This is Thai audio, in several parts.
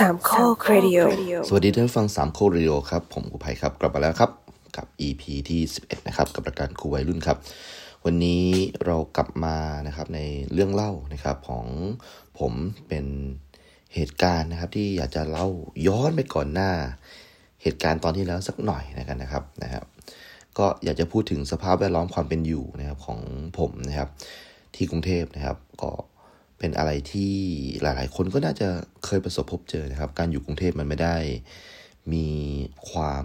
สามข้อครดิโอสวัสดีท่านผู้ฟังสามโคเรีโอครับผมครูภัยครับกลับมาแล้วครับกับ EP ที่ 11 นะครับ กับรายการครูวัยรุ่นครับ วันนี้เรากลับมานะครับในเรื่องเล่านะครับของผมเป็นเหตุการณ์นะครับที่อยากจะเล่าย้อนไปก่อนหน้า เหตุการณ์ตอนที่แล้วสักหน่อยนะครับนะครับนะครับ ก็อยากจะพูดถึงสภาพแวดล้อมความเป็นอยู่นะครับของผมนะครับ ที่กรุงเทพนะครับ ก็ เป็นอะไรที่หลาย ๆ คนก็น่าจะเคยประสบพบเจอนะครับ การอยู่กรุงเทพมันไม่ได้ มีความ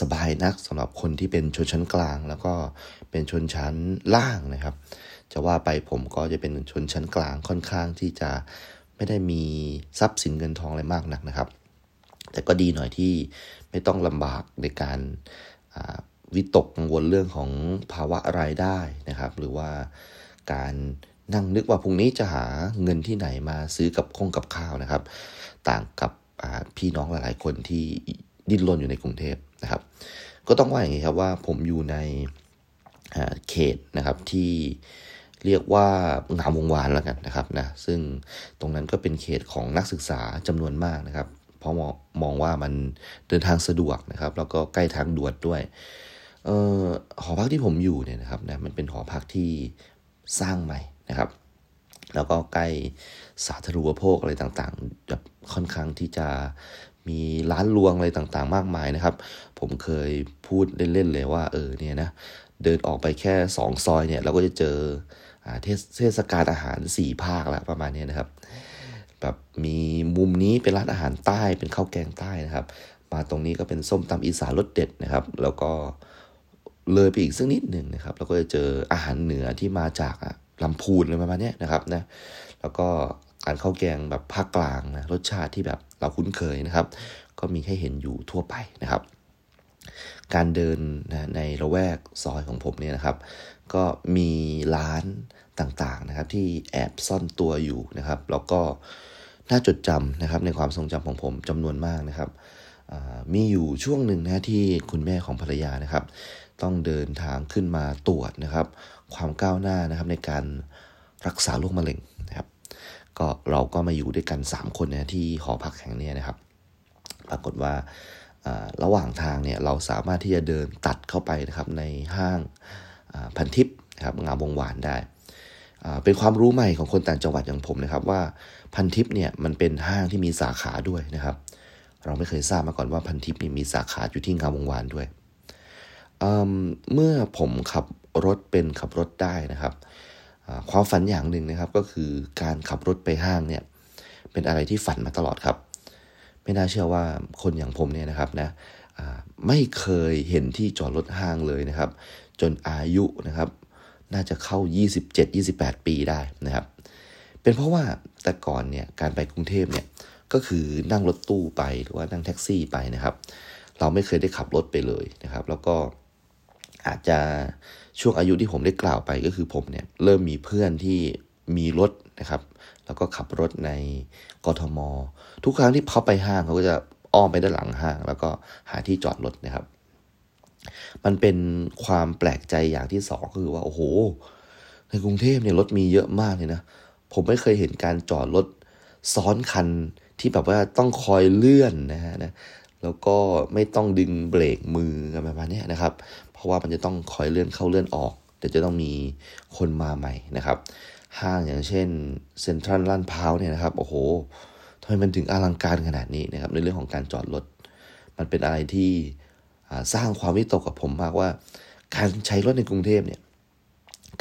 สบายนักสำหรับคนที่เป็นชนชั้นกลาง แล้วก็เป็นชนชั้นล่างนะครับ จะว่าไปผมก็จะเป็นชนชั้นกลางค่อนข้างที่จะไม่ได้มีทรัพย์สินเงินทองอะไรมากนักนะครับ แต่ก็ดีหน่อยที่ไม่ต้องลำบากในการวิตกกังวลเรื่องของภาวะรายได้นะครับ หรือว่าการ นั่งนึกว่าพรุ่งนี้จะหาเงินที่ไหนมาซื้อกับคงกับข้าวนะครับ ต่างกับพี่น้องหลายๆ คนที่ดิ้นรนอยู่ในกรุงเทพนะครับ ก็ต้องว่าอย่างนี้ครับว่าผมอยู่ในเขตนะครับที่เรียกว่างามวงวานแล้วกันนะครับนะซึ่งตรงนั้นก็เป็นเขตของนักศึกษาจำนวนมากนะครับ เพราะมองว่ามันเดินทางสะดวกนะครับ แล้วก็ใกล้ทางด่วนด้วยออหอพักที่ผมอยู่เนี่ยนะครับนะมันเป็นหอพักที่ สร้างใหม่นะครับ แล้วก็ใกล้สาธารณูปโภคอะไรต่างๆแบบค่อนข้างที่จะมีร้านรวงอะไรต่างๆ มากมายนะครับ ผมเคยพูดเล่นๆเลยว่าเออเนี่ยนะเดินออกไปแค่สองซอยเนี่ยเราก็จะเจอเทศเทศกาลอาหารสี่ภาคแล้วประมาณนี้นะครับแบบมีมุมนี้เป็นร้านอาหารใต้เป็นข้าวแกงใต้นะครับ มาตรงนี้ก็เป็นส้มตำอีสานรสเด็ดนะครับ แล้วก็ เลยไปอีกสักนิดหนึ่งนะครับเราก็จะเจออาหารเหนือที่มาจากลำพูนอะไรประมาณนี้นะครับนะแล้วก็การข้าวแกงแบบภาคกลางนะรสชาติที่แบบเราคุ้นเคยนะครับ ก็มีให้เห็นอยู่ทั่วไปนะครับ การเดินนะในระแวกซอยของผมเนี่ยนะครับ ก็มีร้านต่างๆนะครับ ที่แอบซ่อนตัวอยู่นะครับ แล้วก็น่าจดจำนะครับ ในความทรงจำของผมจำนวนมากนะครับมีอยู่ช่วงหนึ่งนะที่คุณแม่ของภรรยานะครับ ต้องเดินทางขึ้นมาตรวจนะครับ ความก้าวหน้านะครับในการรักษาโรคมะเร็งนะครับ ก็เราก็มาอยู่ด้วยกัน 3 คนนะที่หอพักแห่งนี้นะครับ ปรากฏว่าระหว่างทางเนี่ยเราสามารถที่จะเดินตัดเข้าไปนะครับในห้างพันทิพย์นะครับงามวงวานได้ เป็นความรู้ใหม่ของคนต่างจังหวัดอย่างผมนะครับ ว่าพันทิพย์เนี่ยมันเป็นห้างที่มีสาขาด้วยนะครับ เราไม่เคยทราบมาก่อนว่าพันทิพย์มีสาขาอยู่ที่งามวงวานด้วย เมื่อผมขับรถเป็นขับรถได้นะครับ ความฝันอย่างหนึ่งนะครับก็คือการขับรถไปห้างเนี่ยเป็นอะไรที่ฝันมาตลอดครับ ไม่น่าเชื่อว่าคนอย่างผมเนี่ยนะครับนะไม่เคยเห็นที่จอดรถห้างเลยนะครับ จนอายุนะครับ น่าจะเข้า 27-28 ปีได้นะครับ เป็นเพราะว่าแต่ก่อนเนี่ยการไปกรุงเทพเนี่ยก็คือนั่งรถตู้ไปหรือว่านั่งแท็กซี่ไปนะครับ เราไม่เคยได้ขับรถไปเลยนะครับ แล้วก็ อาจจะช่วงอายุที่ผมได้กล่าวไปก็คือผมเนี่ยเริ่มมีเพื่อนที่มีรถนะครับ แล้วก็ขับรถในกทม ทุกครั้งที่เขาไปห้างเขาก็จะอ้อมไปด้านหลังห้าง แล้วก็หาที่จอดรถนะครับ มันเป็นความแปลกใจอย่างที่สองคือว่า โอ้โห ในกรุงเทพเนี่ยรถมีเยอะมากเลยนะผมไม่เคยเห็นการจอดรถซ้อนคันที่แบบว่าต้องคอยเลื่อนนะฮะนะแล้วก็ไม่ต้องดึงเบรกมือกันประมาณนี้นะครับ เพราะว่ามันจะต้องคอยเลื่อนเข้าเลื่อนออกเดี๋ยวจะต้องมีคนมาใหม่นะครับ ห้างอย่างเช่นเซ็นทรัลลาดพร้าวเนี่ยนะครับโอ้โหทำไมมันถึงอลังการขนาดนี้นะครับ ในเรื่องของการจอดรถมันเป็นอะไรที่สร้างความวิตกกับผมมากว่า การใช้รถในกรุงเทพเนี่ย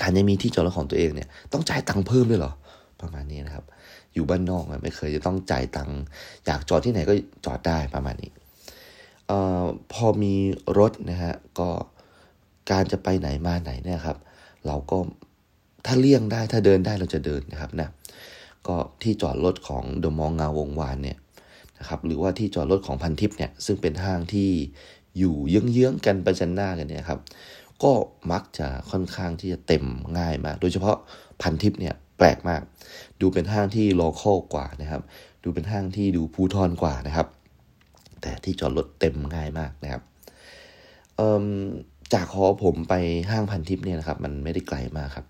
การยังมีที่จอดรถของตัวเองเนี่ยต้องจ่ายตังค์เพิ่มด้วยเหรอประมาณนี้นะครับ อยู่บ้านนอกไม่เคยจะต้องจ่ายตังค์อยากจอดที่ไหนก็จอดได้ประมาณนี้อพอมีรถนะฮะก็ การจะไปไหนมาไหนเนี่ยครับ เราก็ถ้าเลี่ยงได้ถ้าเดินได้เราจะเดินนะครับนะก็ที่จอดรถของเดอะมองเงาวงวานเนี่ยนะครับหรือว่าที่จอดรถของพันทิปเนี่ยซึ่งเป็นห้างที่อยู่เยื้องๆกันประจันหน้ากันเนี่ยครับ ก็มักจะค่อนข้างที่จะเต็มง่ายมาก โดยเฉพาะพันทิปเนี่ยแปลกมาก ดูเป็นห้างที่โลคอลกว่านะครับ ดูเป็นห้างที่ดูภูทรกว่านะครับ แต่ที่จอดรถเต็มง่ายมากนะครับ จากหอผมไปห้างพันทิพย์เนี่ยนะครับ มันไม่ได้ไกลมากครับ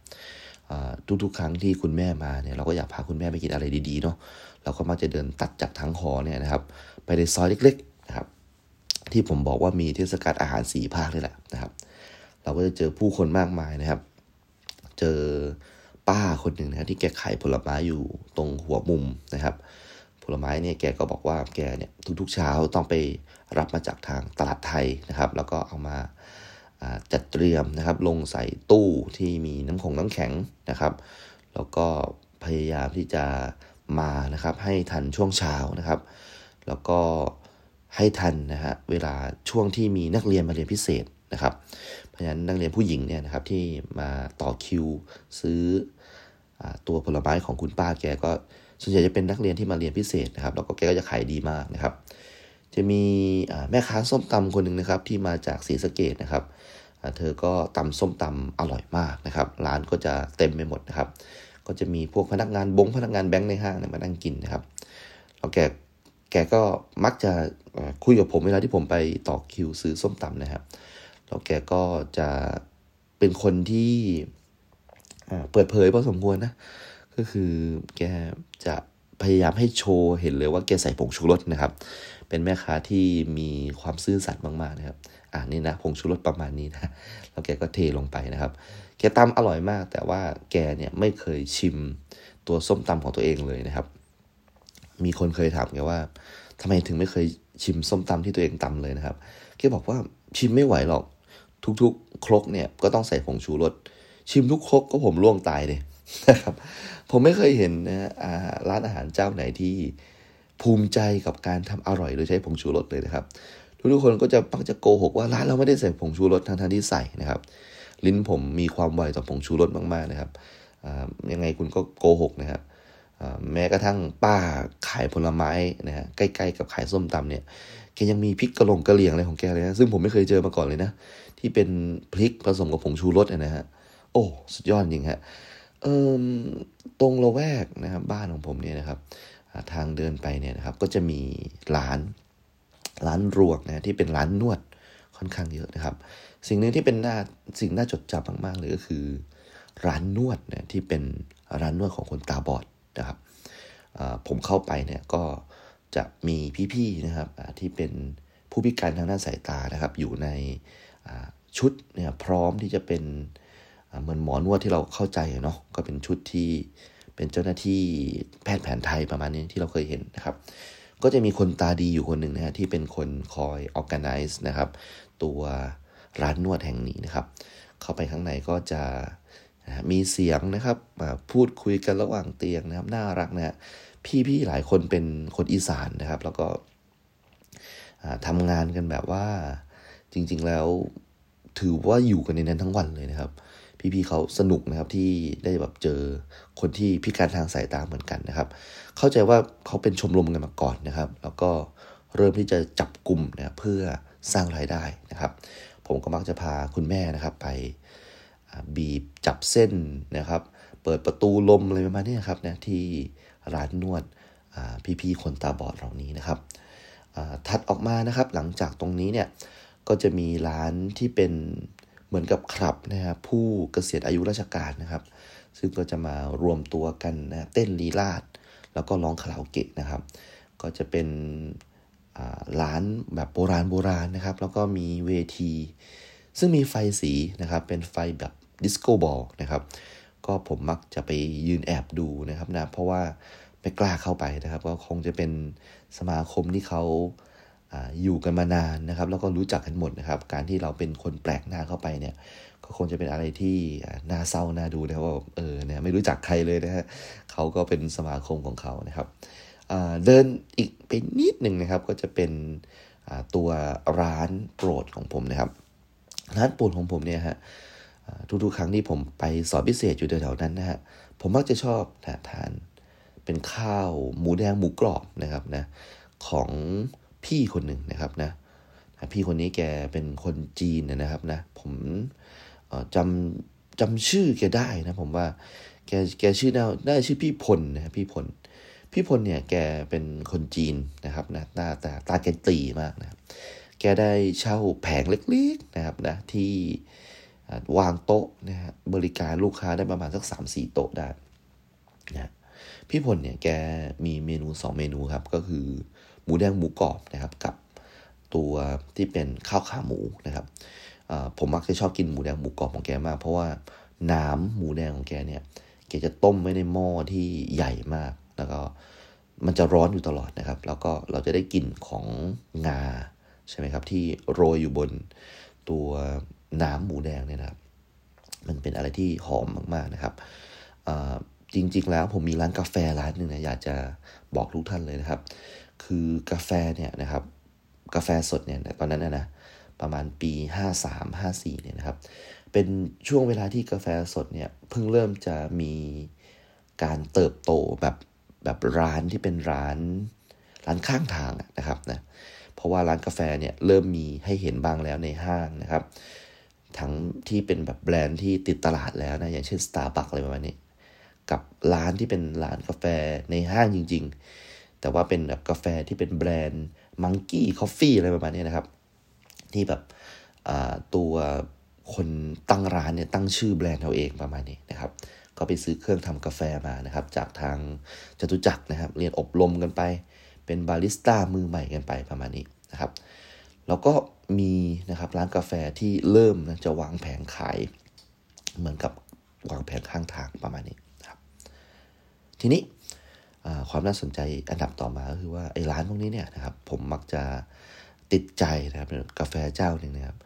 ทุกๆ ครั้งที่คุณแม่มาเนี่ยเราก็อยากพาคุณแม่ไปกินอะไรดีๆเนาะเราก็มักจะเดินตัดจากทางหอเนี่ยนะครับ ไปในซอยเล็กๆนะครับ ที่ผมบอกว่ามีเทศกาลอาหารสีภาคนี่แหละนะครับ เราก็จะเจอผู้คนมากมายนะครับ เจอป้าคนหนึ่งนะที่แกขายผลไม้อยู่ตรงหัวมุมนะครับ ผลไม้เนี่ยแกก็บอกว่าแกเนี่ยทุกๆเช้าต้องไปรับมาจากทางตลาดไทยนะครับ แล้วก็เอามา จัดเตรียมนะครับลงใส่ตู้ที่มีน้ำของน้ำแข็งนะครับ แล้วก็พยายามที่จะมานะครับให้ทันช่วงเช้านะครับ แล้วก็ให้ทันนะฮะเวลาช่วงที่มีนักเรียนมาเรียนพิเศษนะครับ เพราะฉะนั้นนักเรียนผู้หญิงเนี่ยนะครับที่มาต่อคิวซื้ออตัวผลไม้ของคุณป้าแกก็ส่วนใหญ่จะเป็นนักเรียนที่มาเรียนพิเศษนะครับแล้วก็แกก็จะขายดีมากนะครับ จะมีแม่ค้าส้มตำคนหนึ่งนะครับ ที่มาจากศรีสะเกดนะครับเธอก็ตำส้มตำอร่อยมากนะครับ ร้านก็จะเต็มไปหมดนะครับ ก็จะมีพวกพนักงานบงพนักงานแบงค์ในห้างมานั่งกินนะครับแล้วแกแกก็มักจะคุยกับผมเวลาที่ผมไปต่อคิวซื้อส้มตำนะครับแล้วแกก็จะเป็นคนที่เปิดเผยพอสมควรนะ ก็คือแกจะ พยายามให้โชว์เห็นเลยว่าแกใส่ผงชูรสนะครับ เป็นแม่ค้าที่มีความซื่อสัตย์มากๆนะครับอ่านี่นะผงชูรสประมาณนี้นะแล้วแกก็เทลงไปนะครับ แกตำอร่อยมาก แต่ว่าแกเนี่ยไม่เคยชิมตัวส้มตำของตัวเองเลยนะครับ มีคนเคยถามแกว่าทำไมถึงไม่เคยชิมส้มตำที่ตัวเองตำเลยนะครับแกบอกว่าชิมไม่ไหวหรอก ทุกๆ ครกเนี่ยก็ต้องใส่ผงชูรสชิมทุกครกก็ผมล่วงตายเลยนะครับ ผมไม่เคยเห็นนะร้านอาหารเจ้าไหนที่ภูมิใจกับการทำอร่อยโดยใช้ผงชูรสเลยนะครับ ทุกๆคนก็จะปักจะโกหกว่าร้านเราไม่ได้ใส่ผงชูรสทั้งทที่ใส่นะครับ ลิ้นผมมีความไวต่อผงชูรสมากๆนะครับยังไงคุณก็โกหกนะครับแม้กระทั่งป้าขายผลไม้นะฮะใกล้ๆกับขายส้มตำเนี่ยแกยังมีพริกกระหลงกระเหลี่ยงอะไรของแกเลยนะซึ่งผมไม่เคยเจอมาก่อนเลยนะ ที่เป็นพริกผสมกับผงชูรสนะฮะโอ้ สุดยอดจริงฮะ ตรงละแวกนะครับบ้านของผมเนี่ยนะครับทางเดินไปเนี่ยนะครับ ก็จะมีร้านร้านรวกนะที่เป็นร้านนวดค่อนข้างเยอะนะครับ สิ่งหนึ่งที่เป็นน้าสิ่งน่าจดจำมากๆเลยก็คือ ร้านนวดนะที่เป็นร้านนวดของคนตาบอดนะครับผมเข้าไปเนี่ยก็จะมีพี่ๆนะครับที่เป็นผู้พิการทางด้านสายตานะครับ อยู่ในชุดเนี่ยพร้อมที่จะเป็น เหมือนหมอนวดที่เราเข้าใจเนาะก็เป็นชุดที่เป็นเจ้าหน้าที่แพทย์แผนไทยประมาณนี้ที่เราเคยเห็นนะครับ ก็จะมีคนตาดีอยู่คนหนึ่งนะฮะที่เป็นคนคอย organize นะครับ ตัวร้านนวดแห่งนี้นะครับ เข้าไปข้างในก็จะมีเสียงนะครับพูดคุยกันระหว่างเตียงนะครับน่ารักนะฮะพี่ๆหลายคนเป็นคนอีสานนะครับ แล้วก็ทำงานกันแบบว่าจริง ๆแล้วถือว่าอยู่กันในนั้นทั้งวันเลยนะครับ พี่ๆเขาสนุกนะครับที่ได้แบบเจอคนที่พิการทางสายตาเหมือนกันนะครับ เข้าใจว่าเขาเป็นชมรมกันมาก่อนนะครับ แล้วก็เริ่มที่จะจับกลุ่มนะเพื่อสร้างรายได้นะครับ ผมก็มักจะพาคุณแม่นะครับไปบีบจับเส้นนะครับ เปิดประตูลมอะไรประมาณนี้ครับนะที่ร้านนวดพี่ๆคนตาบอดเหล่านี้นะครับถัดออกมานะครับหลังจากตรงนี้เนี่ยก็จะมีร้านที่เป็น เหมือนกับคลับนะครับผู้เกษียณอายุราชการนะครับ ซึ่งก็จะมารวมตัวกันนะเต้นลีลาศ แล้วก็ร้องคาราโอเกะนะครับ ก็จะเป็นร้านแบบโบราณโบราณนะครับ แล้วก็มีเวที ซึ่งมีไฟสีนะครับ เป็นไฟแบบ disco ball นะครับ ก็ผมมักจะไปยืนแอบดูนะครับนะ เพราะว่าไม่กล้าเข้าไปนะครับ ก็คงจะเป็นสมาคมที่เขา อยู่กันมานานนะครับ แล้วก็รู้จักกันหมดนะครับ การที่เราเป็นคนแปลกหน้าเข้าไปเนี่ย ก็คงจะเป็นอะไรที่น่าเศร้าน่าดูนะครับว่าเออเนี่ยไม่รู้จักใครเลยนะฮะเขาก็เป็นสมาคมของเขานะครับเดินอีกไปนิดหนึ่งนะครับ ก็จะเป็นตัวร้านโปรดของผมนะครับ ร้านโปรดของผมเนี่ยฮะทุกๆครั้งที่ผมไปสอนพิเศษอยู่แถวๆนั้นนะฮะผมมักจะชอบทานเป็นข้าวหมูแดงหมูกรอบนะครับนะของ พี่คนหนึ่งนะครับนะพี่คนนี้แกเป็นคนจีนนะครับนะ ผมจำจำชื่อแกได้นะผมว่าแกแกชื่อน่าน่าชื่อพี่พลนะพี่พลพี่พลเนี่ยแกเป็นคนจีนนะครับนะหน้าตาตาแกตีมากนะแกได้เช่าแผงเล็กๆนะครับนะที่วางโต๊ะนะฮะบริการลูกค้าได้ประมาณสักสามสี่โต๊ะได้นะพี่พลเนี่ยแกมีเมนูสองเมนูครับก็คือ หมูแดงหมูกรอบนะครับกับตัวที่เป็นข้าวขาหมูนะครับผมมักจะชอบกินหมูแดงหมูกรอบของแกมาก เพราะว่าน้ำหมูแดงของแกเนี่ยแกจะต้มไว้ในหม้อที่ใหญ่มาก แล้วก็มันจะร้อนอยู่ตลอดนะครับ แล้วก็เราจะได้กลิ่นของงาใช่ไหมครับ ที่โรยอยู่บนตัวน้ำหมูแดงเนี่ยนะครับ มันเป็นอะไรที่หอมมากๆนะครับจริงๆแล้วผมมีร้านกาแฟร้านหนึ่งนะอยากจะบอกทุกท่านเลยนะครับ คือกาแฟเนี่ยนะครับ กาแฟสดเนี่ยตอนนั้นนะนะประมาณปี 53 54เนี่ยนะครับ เป็นช่วงเวลาที่กาแฟสดเนี่ยเพิ่งเริ่มจะมีการเติบโตแบบแบบร้านที่เป็นร้านร้านข้างทางนะครับนะเพราะว่าร้านกาแฟเนี่ยเริ่มมีให้เห็นบ้างแล้วในห้างนะครับ ทั้งที่เป็นแบบแบรนด์ที่ติดตลาดแล้วนะอย่างเช่น Starbucks อะไรประมาณนี้ กับร้านที่เป็นร้านกาแฟในห้างจริง ๆ แต่ว่าเป็นแบบกาแฟที่เป็นแบรนด์ Monkey Coffee อะไรประมาณนี้นะครับ ที่แบบตัวคนตั้งร้านเนี่ยตั้งชื่อแบรนด์เอาเองประมาณนี้นะครับ ก็ไปซื้อเครื่องทำกาแฟมานะครับ จากทางจตุจักรนะครับ เรียนอบรมกันไป เป็นบาริสต้ามือใหม่กันไปประมาณนี้นะครับ แล้วก็มีนะครับร้านกาแฟที่เริ่มนะจะวางแผงขายเหมือนกับวางแผงข้างทางประมาณนี้นะครับ ทีนี้ ความน่าสนใจอันดับต่อมาก็คือว่าไอ้ร้านพวกนี้เนี่ยนะครับผมมักจะติดใจนะครับกาแฟเจ้าหนึ่งนะครับ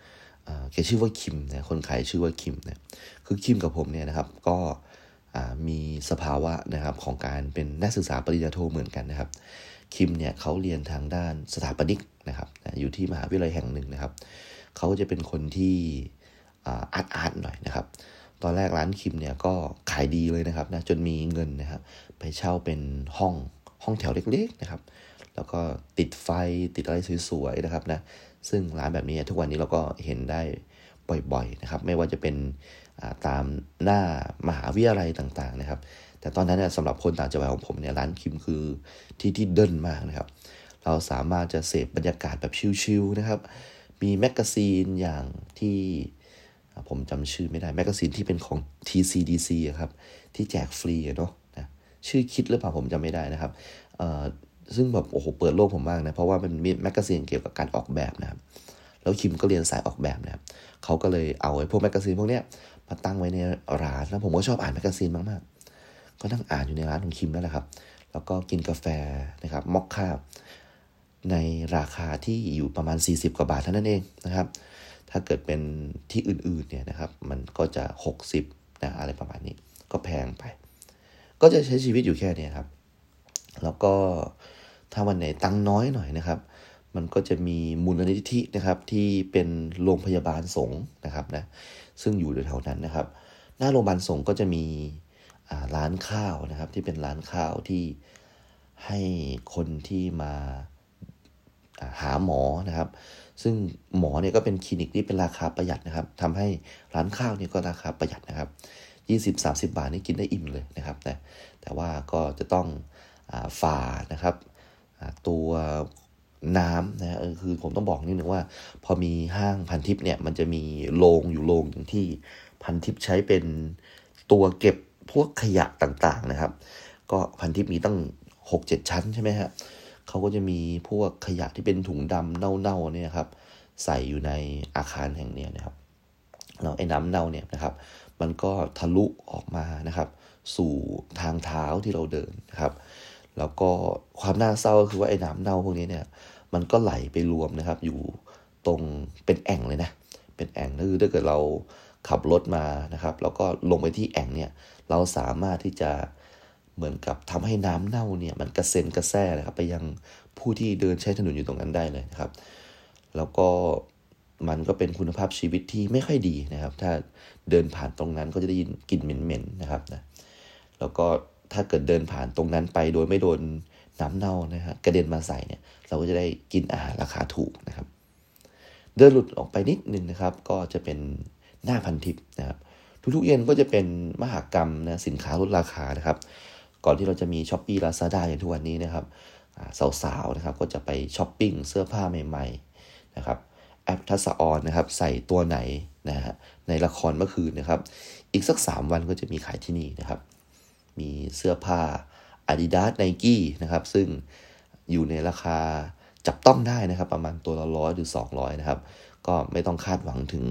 แกชื่อว่าคิมนะคนขายชื่อว่าคิมนะคือคิมกับผมเนี่ยนะครับก็มีสภาวะนะครับของการเป็นนักศึกษาปริญญาโทเหมือนกันนะครับ คิมเนี่ยเขาเรียนทางด้านสถาปนิกนะครับอยู่ที่มหาวิทยาลัยแห่งหนึ่งนะครับเขาจะเป็นคนที่อาร์ตอาร์ตหน่อยนะครับ ตอนแรกร้านคิมเนี่ยก็ขายดีเลยนะครับนะจนมีเงินนะครับไปเช่าเป็นห้องห้องแถวเล็กๆนะครับ แล้วก็ติดไฟติดอะไรสวยๆนะครับนะซึ่งร้านแบบนี้ทุกวันนี้เราก็เห็นได้บ่อยๆนะครับ ไม่ว่าจะเป็นตามหน้ามหาวิทยาลัยต่างๆนะครับ แต่ตอนนั้นเนี่ยสำหรับคนต่างจังหวัดของผมเนี่ยร้านคิมคือที่ที่เดิ้นมากนะครับ เราสามารถจะเสพบรรยากาศแบบชิลๆนะครับ มี magazine อย่างที่ ผมจำชื่อไม่ได้ magazine ที่เป็นของ TCDC ครับ ที่แจกฟรีเนาะนะชื่อคิดหรือเปล่าผมจำไม่ได้นะครับซึ่งแบบโอ้โหเปิดโลกผมมากนะเพราะว่ามันมี magazine เกี่ยวกับการออกแบบนะครับ แล้วคิมก็เรียนสายออกแบบนะครับเขาก็เลยเอาไอ้พวก magazine พวกเนี้ยมาตั้งไว้ในร้านแล้วผมก็ชอบอ่าน magazine มากๆ ก็นั่งอ่านอยู่ในร้านของคิมนั่นแหละครับ แล้วก็กินกาแฟนะครับมอคค่าในราคาที่อยู่ประมาณ 40 กว่าบาทเท่านั้นเองนะครับ ถ้าเกิดเป็นที่อื่นๆเนี่ยนะครับ มันก็จะ 60นะอะไรประมาณนี้ ก็แพงไป ก็จะใช้ชีวิตอยู่แค่นี้ครับ แล้วก็ถ้าวันไหนตังน้อยหน่อยนะครับ มันก็จะมีมูลนิธินะครับ ที่เป็นโรงพยาบาลสงฆ์นะครับนะ ซึ่งอยู่แถวนั้นนะครับ หน้าโรงพยาบาลสงฆ์ก็จะมีร้านข้าวนะครับ ที่เป็นร้านข้าวที่ให้คนที่มาหาหมอนะครับ ซึ่งหมอเนี่ยก็เป็นคลินิกที่เป็นราคาประหยัดนะครับทำให้ร้านข้าวเนี่ยก็ราคาประหยัดนะครับ 20-30 บาทนี่กินได้อิ่มเลยนะครับ แต่แต่ว่าก็จะต้องฝ่านะครับตัวน้ำนะคือผมต้องบอกนิดนึงว่า พอมีห้างพันทิปเนี่ยมันจะมีโรงอยู่โรงหนึ่งที่พันทิปใช้เป็นตัวเก็บพวกขยะต่างๆนะครับ ก็พันทิปมีตั้งหกเจ็ดชั้นใช่ไหมฮะ เขาก็จะมีพวกขยะที่เป็นถุงดำเน่าๆเนี่ยครับ ใส่อยู่ในอาคารแห่งนี้นะครับแล้วไอ้น้ำเน่าเนี่ยนะครับ มันก็ทะลุออกมานะครับ สู่ทางเท้าที่เราเดินนะครับ แล้วก็ความน่าเศร้าก็คือว่าไอ้น้ำเน่าพวกนี้เนี่ย มันก็ไหลไปรวมนะครับ อยู่ตรงเป็นแอ่งเลยนะ เป็นแอ่งคือถ้าเกิดเราขับรถมานะครับ แล้วก็ลงไปที่แอ่งเนี่ย เราสามารถที่จะ เหมือนกับทำให้น้ำเน่าเนี่ยมันกระเซ็นกระแซ่นะครับไปยังผู้ที่เดินใช้ถนนอยู่ตรงนั้นได้เลยนะครับ แล้วก็มันก็เป็นคุณภาพชีวิตที่ไม่ค่อยดีนะครับ ถ้าเดินผ่านตรงนั้นก็จะได้ยินกลิ่นเหม็นๆนะครับนะแล้วก็ถ้าเกิดเดินผ่านตรงนั้นไปโดยไม่โดนน้ำเน่านะฮะกระเด็นมาใส่เนี่ย เราก็จะได้กินอาหารราคาถูกนะครับ เดินหลุดออกไปนิดนึงนะครับ ก็จะเป็นหน้าพันทิปนะครับ ทุกๆเย็นก็จะเป็นมหากรรมนะสินค้าลดราคานะครับ ก่อนที่เราจะมี Shopee Lazada อย่างทุกวันนี้นะครับสาวๆนะครับก็จะไปช้อปปิ้งเสื้อผ้าใหม่ๆนะครับแอฟ ทักษอรนะครับใส่ตัวไหนนะฮะในละครเมื่อคืนนะครับ อีกสัก 3 วันก็จะมีขายที่นี่นะครับ มีเสื้อผ้า Adidas Nike นะครับซึ่งอยู่ในราคาจับต้องได้นะครับ ประมาณตัวละร้อยหรือ 200นะครับก็ไม่ต้องคาดหวังถึง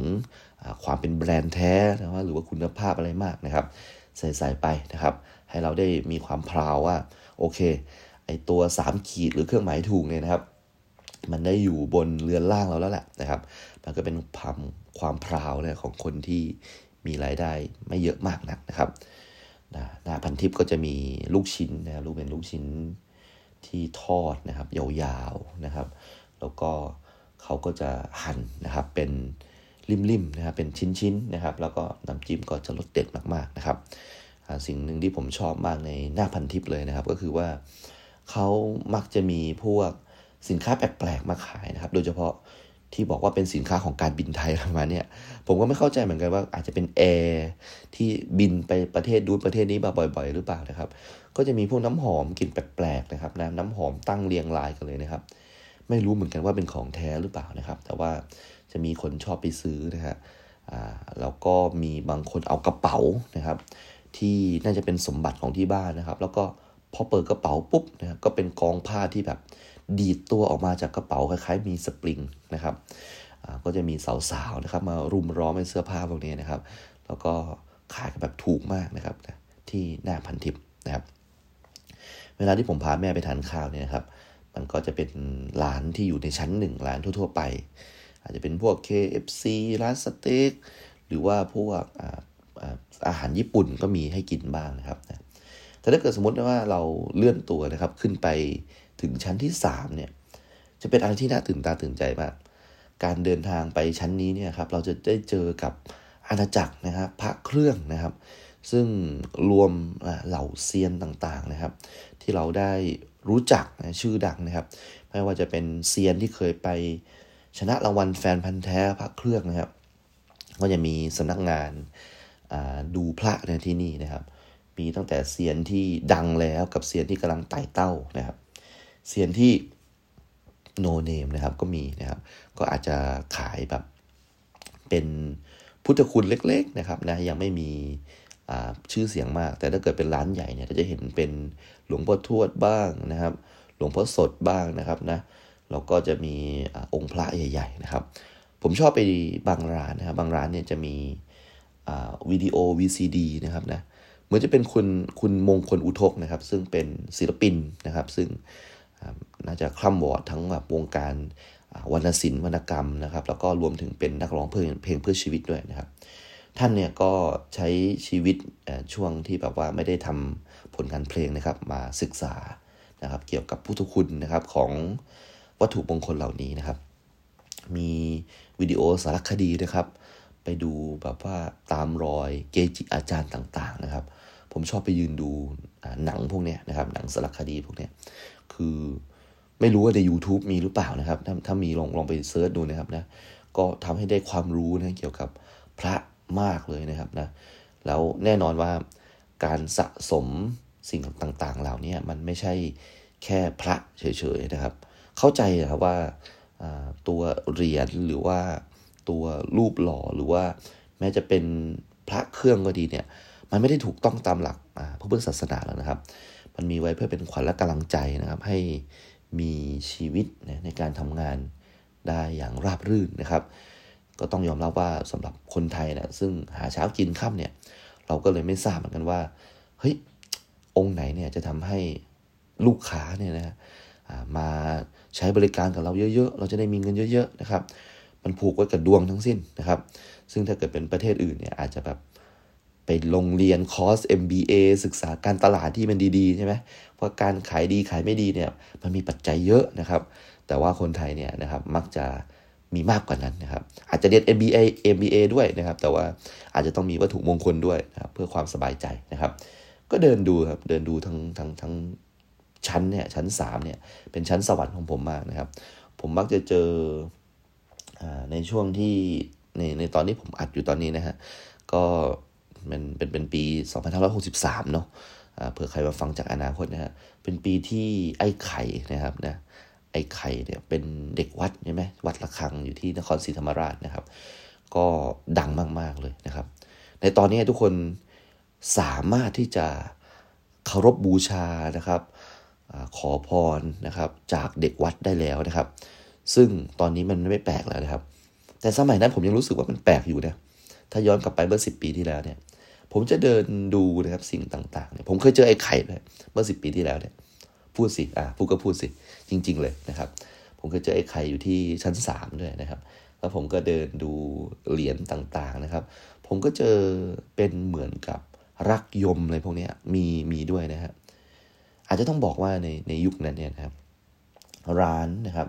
ความเป็นแบรนด์แท้นะว่าหรือว่าคุณภาพอะไรมากนะครับ ใส่ใส่ไปนะครับ ให้เราได้มีความพราวว่า โอเค ไอตัว 3 ขีดหรือเครื่องหมายถูกเนี่ยนะครับ มันได้อยู่บนเรือนล่างเราแล้วแหละนะครับ มันก็เป็นความความพราวเนี่ยของคนที่มีรายได้ไม่เยอะมากนักนะครับหน้าพันทิปก็จะมีลูกชิ้นนะครับลูกเป็นลูกชิ้นที่ทอดนะครับยาวๆนะครับ แล้วก็เขาก็จะหั่นนะครับเป็นริมๆนะครับเป็นชิ้นๆนะครับ แล้วก็น้ำจิ้มก็จะรสเด็ดมากๆนะครับ สิ่งหนึ่งที่ผมชอบมากในหน้าพันทิปเลยนะครับ ก็คือว่าเขามักจะมีพวกสินค้าแปลกๆมาขายนะครับ โดยเฉพาะที่บอกว่าเป็นสินค้าของการบินไทยประมาณนี้ผมก็ไม่เข้าใจเหมือนกันว่าอาจจะเป็นแอร์ที่บินไปประเทศดูประเทศนี้มาบ่อย ๆ หรือเปล่านะครับ ก็จะมีพวกน้ำหอมกลิ่นแปลกๆนะครับน้ำน้ำหอมตั้งเรียงรายกันเลยนะครับ ไม่รู้เหมือนกันว่าเป็นของแท้หรือเปล่านะครับ แต่ว่าจะมีคนชอบไปซื้อนะฮะแล้วก็มีบางคนเอากระเป๋านะครับ ที่น่าจะเป็นสมบัติของที่บ้านนะครับ แล้วก็พอเปิดกระเป๋าปุ๊บนะครับก็เป็นกองผ้าที่แบบดีดตัวออกมาจากกระเป๋าคล้ายๆ มีสปริงนะครับก็จะมีสาวๆนะครับมารุมร้อมในเสื้อผ้าพวกนี้นะครับ แล้วก็ขายกันแบบถูกมากนะครับที่หน้าพันทิปนะครับ เวลาที่ผมพาแม่ไปทานข้าวเนี่ยครับ มันก็จะเป็นร้านที่อยู่ในชั้นหนึ่งร้านทั่ว ๆ ไป อาจจะเป็นพวก KFC ร้านสเต็กหรือว่าพวก อาหารญี่ปุ่นก็มีให้กินบ้างนะครับแต่ถ้าเกิดสมมติว่าเราเลื่อนตัวนะครับขึ้นไปถึงชั้นที่3เนี่ยจะเป็นอะไรที่น่าตื่นตาตื่นใจมากการเดินทางไปชั้นนี้เนี่ยครับเราจะได้เจอกับอาณาจักรนะครับพระเครื่องนะครับ ซึ่งรวมเหล่าเซียนต่างๆนะครับ ที่เราได้รู้จักนะชื่อดังนะครับ ไม่ว่าจะเป็นเซียนที่เคยไปชนะรางวัลแฟนพันธ์แท้พระเครื่องนะครับ ก็จะมีสำนักงาน ดูพระในที่นี่นะครับ มีตั้งแต่เซียนที่ดังแล้วกับเซียนที่กำลังไต่เต้านะครับเซียนที่โนเนมนะครับก็มีนะครับ ก็อาจจะขายแบบเป็นพุทธคุณเล็ก ๆนะครับนะยังไม่มีชื่อเสียงมาก แต่ถ้าเกิดเป็นร้านใหญ่เนี่ยเราจะเห็นเป็นหลวงพ่อทวดบ้างนะครับ หลวงพ่อสดบ้างนะครับนะแล้วก็จะมีอองค์พระใหญ่ ๆ นะครับ ผมชอบไปบางร้านนะครับบางร้านเนี่ยจะมี วิดีโอ VCD นะครับนะเหมือนจะเป็นคุณคุณมงคลอุทกนะครับ ซึ่งเป็นศิลปินนะครับ ซึ่งน่าจะคล่ำวอดทั้งแบบวงการวรรณศิลป์วรรณกรรมนะครับ แล้วก็รวมถึงเป็นนักร้องเพลงเพลงเพื่อชีวิตด้วยนะครับ ท่านเนี่ยก็ใช้ชีวิตช่วงที่แบบว่าไม่ได้ทำผลงานเพลงนะครับ มาศึกษานะครับ เกี่ยวกับพุทธคุณนะครับของวัตถุมงคลเหล่านี้นะครับ มีวิดีโอสารคดีนะครับ ไปดูแบบว่าตามรอยเกจิอาจารย์ต่างๆนะครับ ผมชอบไปยืนดูหนังพวกเนี้ยนะครับ หนังสารคดีพวกเนี้ยคือไม่รู้ว่าใน YouTube มีหรือเปล่านะครับ ถ้าถ้ามีลองลองไปเซิร์ชดูนะครับนะก็ทำให้ได้ความรู้นะเกี่ยวกับพระมากเลยนะครับนะแล้วแน่นอนว่าการสะสมสิ่งต่างๆ เหล่านี้มันไม่ใช่แค่พระเฉยๆนะครับ เข้าใจครับว่าตัวเหรียญหรือว่า ตัวรูปหล่อหรือว่าแม้จะเป็นพระเครื่องก็ดีเนี่ย มันไม่ได้ถูกต้องตามหลักพระพุทธศาสนาแล้วนะครับ มันมีไว้เพื่อเป็นขวัญและกำลังใจนะครับ ให้มีชีวิตในการทำงานได้อย่างราบรื่นนะครับ ก็ต้องยอมรับว่าสำหรับคนไทยนะซึ่งหาเช้ากินค่ำเนี่ย เราก็เลยไม่ทราบเหมือนกันว่าเฮ้ยองค์ไหนเนี่ยจะทำให้ลูกค้าเนี่ยนะมาใช้บริการกับเราเยอะ ๆ เราจะได้มีเงินเยอะ ๆ นะครับ มันผูกไว้กับดวงทั้งสิ้นนะครับ ซึ่งถ้าเกิดเป็นประเทศอื่นเนี่ยอาจจะแบบไปลงเรียนคอร์ส MBA ศึกษาการตลาดที่มันดีๆใช่ไหมเพราะการขายดีขายไม่ดีเนี่ยมันมีปัจจัยเยอะนะครับ แต่ว่าคนไทยเนี่ยนะครับมักจะมีมากกว่านั้นนะครับ อาจจะเรียน MBA MBA ด้วยนะครับ แต่ว่าอาจจะต้องมีวัตถุมงคลด้วยนะครับเพื่อความสบายใจนะครับ ก็เดินดูครับเดินดูทั้งทั้งทั้งชั้นเนี่ยชั้น3เนี่ยเป็นชั้นสวรรค์ของผมมากนะครับ ผมมักจะเจอ ในช่วงที่ในในตอนนี้ผมอัดอยู่ตอนนี้นะฮะ ก็มันเป็นเป็นปี 2563 เนาะเผื่อใครมาฟังจากอนาคตนะฮะ เป็นปีที่ไอ้ไข่นะครับนะ ไอ้ไข่เนี่ยเป็นเด็กวัดใช่ไหมวัดระฆังอยู่ที่นครศรีธรรมราชนะครับ ก็ดังมาก ๆ เลยนะครับ ในตอนนี้ทุกคนสามารถที่จะเคารพบูชานะครับ ขอพรนะครับ จากเด็กวัดได้แล้วนะครับ ซึ่งตอนนี้มันไม่แปลกแล้วนะครับ แต่สมัยนั้นผมยังรู้สึกว่ามันแปลกอยู่นะถ้าย้อนกลับไปเมื่อสิปีที่แล้วเนี่ย ผมจะเดินดูนะครับสิ่งต่างๆเนี่ยผมเคยเจอไอ้ไข่เลยเมื่อสิปีที่แล้วเนี่ย พูดสิอ่าพูดก็พูดสิจริง ๆ เลยนะครับ ผมเคยเจอไอ้ไข่อยู่ที่ชั้นสามด้วยนะครับ แล้วผมก็เดินดูเหรียญต่างๆนะครับ ผมก็เจอเป็นเหมือนกับรักยมอะไรพวกนี้มีมีด้วยนะครับอาจจะต้องบอกว่าในในยุคนั้นเนี่ยนะครับ ร้านนะครับ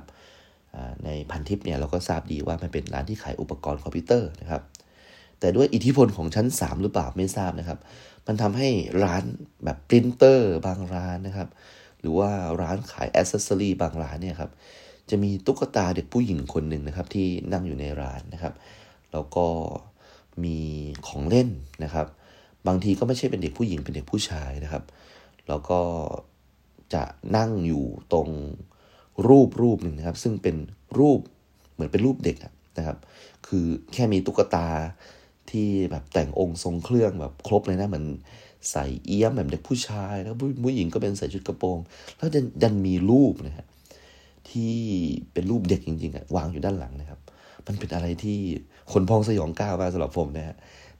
ในพันธุ์ทิพย์เนี่ยเราก็ทราบดีว่ามันเป็นร้านที่ขายอุปกรณ์คอมพิวเตอร์นะครับ แต่ด้วยอิทธิพลของชั้น 3 หรือเปล่าไม่ทราบนะครับ มันทำให้ร้านแบบปรินเตอร์บางร้านนะครับ หรือว่าร้านขายอ c เซสซอรีบางร้านเนี่ยครับจะมีตุ๊กตาเด็กผู้หญิงคนหนึ่งนะครับ ที่นั่งอยู่ในร้านนะครับ แล้วก็มีของเล่นนะครับ บางทีก็ไม่ใช่เป็นเด็กผู้หญิงเป็นเด็กผู้ชายนะครับ แล้วก็จะนั่งอยู่ตรง รูปรูปหนึ่งนะครับ ซึ่งเป็นรูปเหมือนเป็นรูปเด็กนะครับ คือแค่มีตุ๊กตาที่แบบแต่งองค์ทรงเครื่องแบบครบเลยนะเหมือนใส่เอี้ยมแบบเด็กผู้ชาย แล้วผู้หญิงก็เป็นใส่ชุดกระโปรง แล้วดันมีรูปนะฮะที่เป็นรูปเด็กจริงๆอะวางอยู่ด้านหลังนะครับ มันเป็นอะไรที่คนพองสยองก้าวมาสำหรับผมนะฮะ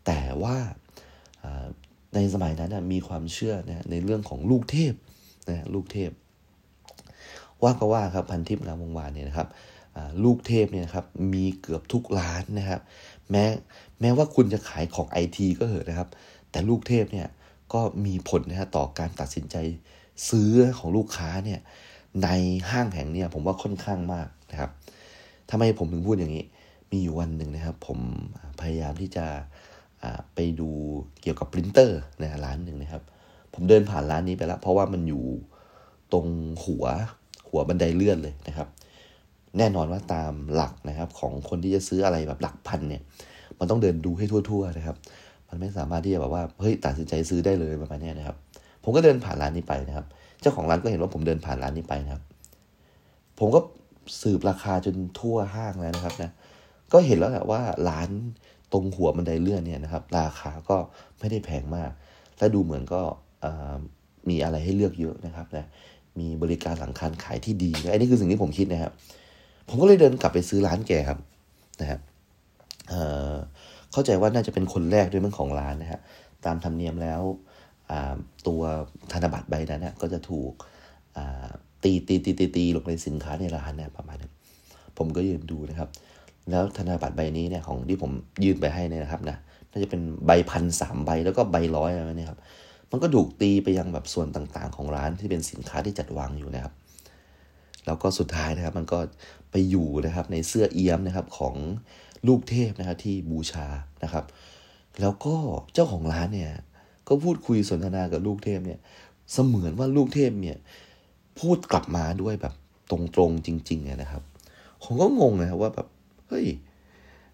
แต่ว่าในสมัยนั้นมีความเชื่อนะในเรื่องของลูกเทพนะลูกเทพ ว่าก็ว่าครับพันทิพย์งามวงวานเนี่ยนะครับลูกเทพเนี่ยครับมีเกือบทุกร้านนะครับ แม้แม้ว่าคุณจะขายของไอทีก็เหอะนะครับ แต่ลูกเทพเนี่ยก็มีผลนะฮะต่อการตัดสินใจซื้อของลูกค้าเนี่ยในห้างแห่งเนี่ยผมว่าค่อนข้างมากนะครับทำไมผมถึงพูดอย่างนี้ มีอยู่วันหนึ่งนะครับ ผมพยายามที่จะไปดูเกี่ยวกับปรินเตอร์นะร้านหนึ่งนะครับ ผมเดินผ่านร้านนี้ไปแล้ว เพราะว่ามันอยู่ตรงหัว หัวบันไดเลื่อนเลยนะครับ แน่นอนว่าตามหลักนะครับของคนที่จะซื้ออะไรแบบหลักพันเนี่ยมันต้องเดินดูให้ทั่ว ๆ นะครับ มันไม่สามารถที่จะแบบว่าเฮ้ยตัดสินใจซื้อได้เลยประมาณนี้นะครับ ผมก็เดินผ่านร้านนี้ไปนะครับ เจ้าของร้านก็เห็นว่าผมเดินผ่านร้านนี้ไปนะครับ ผมก็สืบราคาจนทั่วห้างแล้วนะครับนะก็เห็นแล้วแหละว่าร้านตรงหัวบันไดเลื่อนเนี่ยนะครับ ราคาก็ไม่ได้แพงมาก และดูเหมือนก็มีอะไรให้เลือกเยอะนะครับนะ มีบริการหลังคารขายที่ดีอันนี้คือสิ่งที่ผมคิดนะครับ ผมก็เลยเดินกลับไปซื้อร้านแกครับนะครับเข้าใจว่าน่าจะเป็นคนแรกด้วยมั้งของร้านนะฮะตามธรรมเนียมแล้วตัวธนบัตรใบนั้นนะก็จะถูกตีตีตีตีตีลงในสินค้าในร้านเนี่ยประมาณนั้นผมก็ยืนดูนะครับ แล้วธนบัตรใบนี้เนี่ยของที่ผมยื่นไปให้เนี่ยนะครับนะน่าจะเป็นใบพันสามใบแล้วก็ใบร้อยอะไรนี่ครับ มันก็ถูกตีไปยังแบบส่วนต่างๆ ของร้านที่เป็นสินค้าที่จัดวางอยู่นะครับ แล้วก็สุดท้ายนะครับ มันก็ไปอยู่นะครับในเสื้อเอี้ยมนะครับของลูกเทพนะครับที่บูชานะครับ แล้วก็เจ้าของร้านเนี่ย ก็พูดคุยสนทนากับลูกเทพเนี่ย เสมือนว่าลูกเทพเนี่ย พูดกลับมาด้วยแบบตรงๆจริงๆนะครับ ผมก็งงนะครับว่าแบบเฮ้ย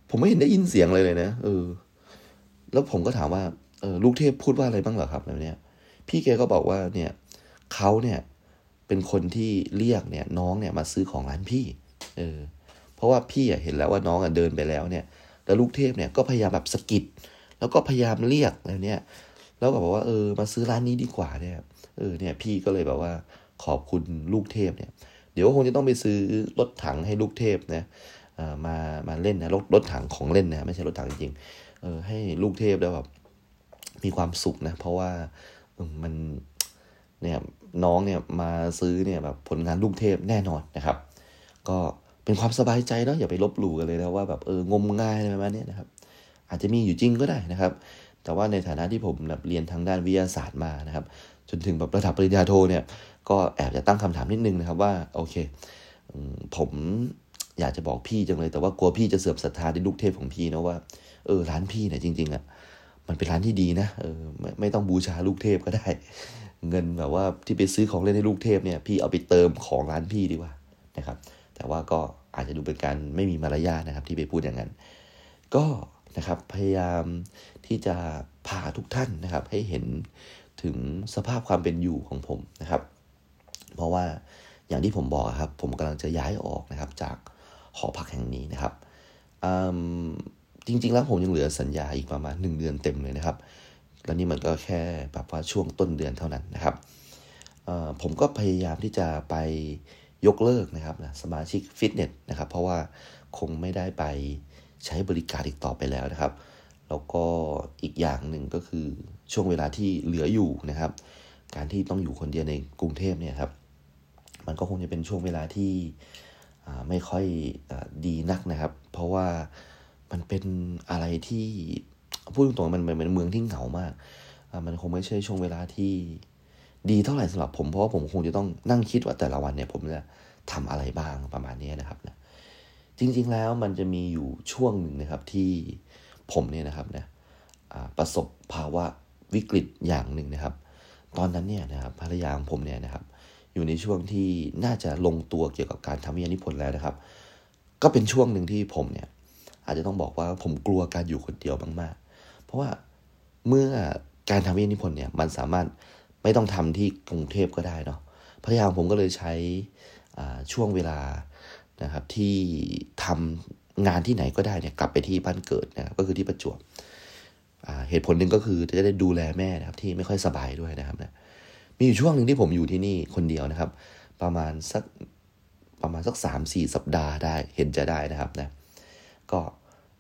ผมไม่เห็นได้ยินเสียงเลยเลยนะเออ แล้วผมก็ถามว่า เออลูกเทพพูดว่าอะไรบ้างเหรอครับแบบนี้พี่แกก็บอกว่าเนี่ยเขาเนี่ยเป็นคนที่เรียกเนี่ยน้องเนี่ยมาซื้อของร้านพี่ เออ เพราะว่าพี่เห็นแล้วว่าน้องเดินไปแล้วเนี่ย แล้วลูกเทพเนี่ยก็พยายามแบบสะกิด แล้วก็พยายามเรียกอะไรเนี่ย แล้วก็บอกว่าเออมาซื้อร้านนี้ดีกว่าเนี่ย เออเนี่ยพี่ก็เลยแบบว่าขอบคุณลูกเทพเนี่ย เดี๋ยวคงจะต้องไปซื้อรถถังให้ลูกเทพนะมา มาเล่นนะรถรถถังของเล่นนะไม่ใช่รถถังจริง เออให้ลูกเทพได้วแบบ มีความสุขนะ เพราะว่ามันเนี่ยน้องเนี่ยมาซื้อเนี่ยแบบผลงานลูกเทพแน่นอนนะครับ ก็เป็นความสบายใจเนาะอย่าไปลบหลู่กันเลยนะว่าแบบเอองมงายอะไรประมาณนี้นะครับ อาจจะมีอยู่จริงก็ได้นะครับ แต่ว่าในฐานะที่ผมแบบเรียนทางด้านวิทยาศาสตร์มานะครับ จนถึงแบบระดับปริญญาโทเนี่ย ก็แอบจะตั้งคำถามนิดนึงนะครับว่าโอเคผมอยากจะบอกพี่จังเลยแต่ว่ากลัวพี่จะเสื่อมศรัทธาในลูกเทพของพี่นะว่าเออร้านพี่เนี่ยจริงๆอะ่ะ มันเป็นร้านที่ดีนะเออไม่ไม่ต้องบูชาลูกเทพก็ได้ เงินแบบว่าที่ไปซื้อของเล่นให้ลูกเทพเนี่ยพี่เอาไปเติมของร้านพี่ดีกว่านะครับ แต่ว่าก็อาจจะดูเป็นการไม่มีมารยาทนะครับ ที่ไปพูดอย่างนั้น ก็นะครับพยายามที่จะพาทุกท่านนะครับ ให้เห็นถึงสภาพความเป็นอยู่ของผมนะครับ เพราะว่าอย่างที่ผมบอกครับ ผมกำลังจะย้ายออกนะครับ จากหอพักแห่งนี้นะครับ จริง ๆ แล้วผมยังเหลือสัญญาอีกประมาณหนึ่งเดือนเต็มเลยนะครับ แล้วนี่มันก็แค่แบบว่าช่วงต้นเดือนเท่านั้นนะครับ ผมก็พยายามที่จะไปยกเลิกนะครับนะสมาชิกฟิตเนสนะครับ เพราะว่าคงไม่ได้ไปใช้บริการอีกต่อไปแล้วนะครับ แล้วก็อีกอย่างหนึ่งก็คือช่วงเวลาที่เหลืออยู่นะครับ การที่ต้องอยู่คนเดียวในกรุงเทพเนี่ยครับ มันก็คงจะเป็นช่วงเวลาที่ไม่ค่อยอดีนักนะครับ เพราะว่า มันเป็นอะไรที่พูดตรงๆมันเป็นเมืองที่เหงามาก มันคงไม่ใช่ช่วงเวลาที่ดีเท่าไหร่สำหรับผมเพราะว่าผมคงจะต้องนั่งคิดว่าแต่ละวันเนี่ยผมจะทำอะไรบ้างประมาณนี้นะครับนะจริง ๆแล้วมันจะมีอยู่ช่วงหนึ่งนะครับที่ผมเนี่ยนะครับนะประสบภาวะวิกฤตอย่างหนึ่งนะครับ ตอนนั้นเนี่ยนะครับภรรยาของผมเนี่ยนะครับ อยู่ในช่วงที่น่าจะลงตัวเกี่ยวกับการทำวิทยานิพนธ์แล้วนะครับ ก็เป็นช่วงหนึ่งที่ผมเนี่ย อาจจะต้องบอกว่าผมกลัวการอยู่คนเดียวมากๆ เพราะว่าเมื่อการทำวิทยานิพนธ์เนี่ยมันสามารถไม่ต้องทำที่กรุงเทพก็ได้เนาะภรรยาของผมก็เลยใช้ช่วงเวลานะครับที่ทำงานที่ไหนก็ได้เนี่ยกลับไปที่บ้านเกิดนะครับก็คือที่ประจวบเหตุผลหนึ่งก็คือจะได้ดูแลแม่นะครับที่ไม่ค่อยสบายด้วยนะครับนะมีอยู่ช่วงหนึ่งที่ผมอยู่ที่นี่คนเดียวนะครับ ประมาณสักประมาณสักสามสี่สัปดาห์ได้เห็นจะได้นะครับนะก็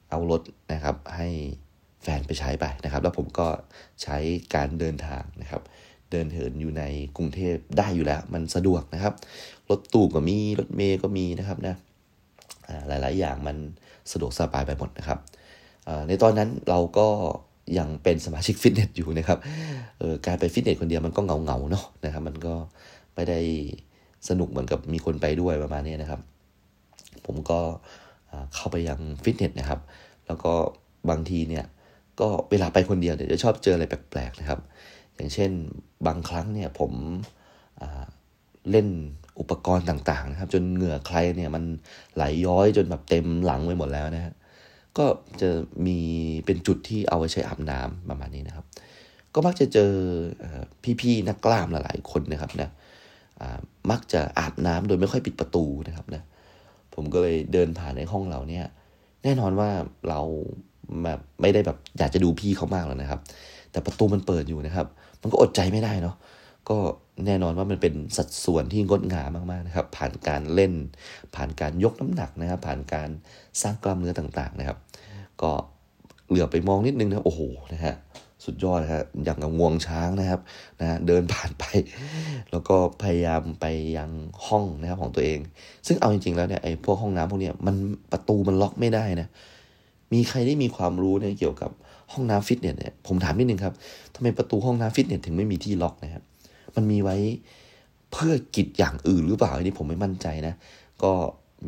เอารถนะครับให้แฟนไปใช้ไปนะครับ แล้วผมก็ใช้การเดินทางนะครับ เดินเหินอยู่ในกรุงเทพได้อยู่แล้ว มันสะดวกนะครับ รถตู้ก็มีรถเมย์ก็มีนะครับนะหลาย ๆ อย่างมันสะดวกสบายไปหมดนะครับในตอนนั้นเราก็ยังเป็นสมาชิกฟิตเนสอยู่นะครับการไปฟิตเนสคนเดียวมันก็เงาเงาเนาะนะครับ มันก็ไม่ได้สนุกเหมือนกับมีคนไปด้วยประมาณนี้นะครับ ผมก็เเข้าไปยังฟิตเนสนะครับ แล้วก็บางทีเนี่ยก็เวลาไปคนเดียวเนี่ยจะชอบเจออะไรแปลกๆนะครับ อย่างเช่นบางครั้งเนี่ยผมเล่นอุปกรณ์ต่างๆนะครับ จนเหงื่อใครเนี่ยมันไหลย้อยจนแบบเต็มหลังไปหมดแล้วนะฮะก็จะมีเป็นจุดที่เอาไว้ใช้อาบน้ำประมาณนี้นะครับ ก็มักจะเจอพี่ๆนักกล้ามหลายๆคนนะครับนะมักจะอาบน้ำโดยไม่ค่อยปิดประตูนะครับนะ ผมก็เลยเดินผ่านในห้องเราเนี่ย แน่นอนว่าเราแบบไม่ได้แบบอยากจะดูพี่เขามากแล้วนะครับ แต่ประตูมันเปิดอยู่นะครับ มันก็อดใจไม่ได้เนาะก็แน่นอนว่ามันเป็นสัดส่วนที่งดงามมากๆนะครับ ผ่านการเล่น ผ่านการยกน้ำหนักนะครับ ผ่านการสร้างกล้ามเนื้อต่างๆนะครับ ก็เหลือไปมองนิดนึงนะโอ้โหนะฮะ สุดยอดนะฮะอย่างกับงวงช้างนะครับนะเดินผ่านไป แล้วก็พยายามไปยังห้องนะครับของตัวเอง ซึ่งเอาจริง ๆ แล้วเนี่ยไอ้พวกห้องน้ำพวกเนี้ยมันประตูมันล็อกไม่ได้นะมีใครได้มีความรู้เนี่ยเกี่ยวกับห้องน้ำฟิตเนสเนี่ยผมถามนิดนึงครับทำไมประตูห้องน้ำฟิตเนสถึงไม่มีที่ล็อกนะครับมันมีไว้เพื่อกิจอย่างอื่นหรือเปล่าอันนี้ผมไม่มั่นใจนะ ก็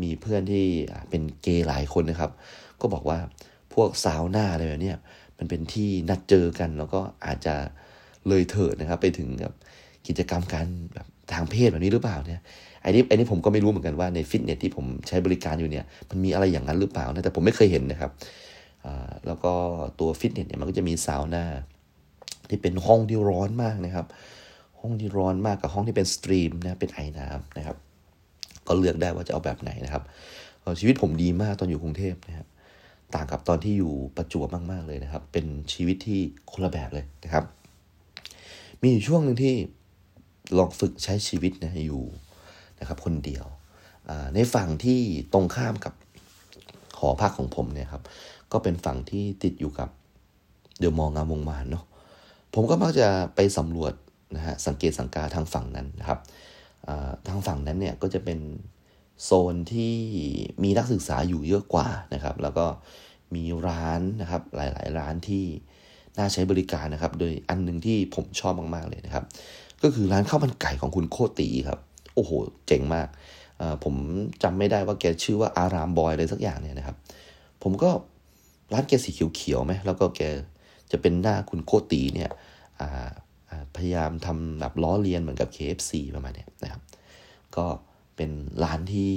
มีเพื่อนที่เป็นเกย์หลายคนนะครับ ก็บอกว่าพวกสาวหน้าอะไรแบบนี้ มันเป็นที่นัดเจอกัน แล้วก็อาจจะเลยเถิดนะครับ ไปถึงแบบกิจกรรมการแบบทางเพศแบบนี้หรือเปล่าเนี่ยไอ้นี้ไอ้นี้ผมก็ไม่รู้เหมือนกันว่าในฟิตเนสที่ผมใช้บริการอยู่เนี่ย มันมีอะไรอย่างนั้นหรือเปล่านะแต่ผมไม่เคยเห็นนะครับแล้วก็ตัวฟิตเนสเนี่ยมันก็จะมีซาวน่าที่เป็นห้องที่ร้อนมากนะครับ ห้องที่ร้อนมากกับห้องที่เป็น steam นะเป็นไอน้ำนะครับ ก็เลือกได้ว่าจะเอาแบบไหนนะครับชีวิตผมดีมากตอนอยู่กรุงเทพนะครับ ต่างกับตอนที่อยู่ประจวบมาก ๆ เลยนะครับ เป็นชีวิตที่คนละแบบเลยนะครับ มีอยู่ช่วงหนึ่งที่ลองฝึกใช้ชีวิตนะอยู่นะครับ คนเดียว ในฝั่งที่ตรงข้ามกับหอพักของผมเนี่ยครับ ก็เป็นฝั่งที่ติดอยู่กับเดอะมองงามวงมานเนาะผมก็มักจะไปสำรวจนะฮะสังเกตสังกาทางฝั่งนั้นนะครับทางฝั่งนั้นเนี่ยก็จะเป็น โซนที่มีนักศึกษาอยู่เยอะกว่านะครับ แล้วก็มีร้านนะครับหลาย ๆ ร้านที่น่าใช้บริการนะครับ โดยอันหนึ่งที่ผมชอบมาก ๆ เลยนะครับ ก็คือร้านข้าวมันไก่ของคุณโคตีครับ โอ้โห เจ๋งมาก ผมจำไม่ได้ว่าแกชื่อว่าอารามบอยอะไรสักอย่างเนี่ยนะครับ ผมก็ร้านแกสีเขียวๆไหมแล้วก็แกจะเป็นหน้าคุณโคตีเนี่ยพยายามทำแบบล้อเลียนเหมือนกับ KFC ประมาณนี้นะครับ ก็ เป็นร้านที่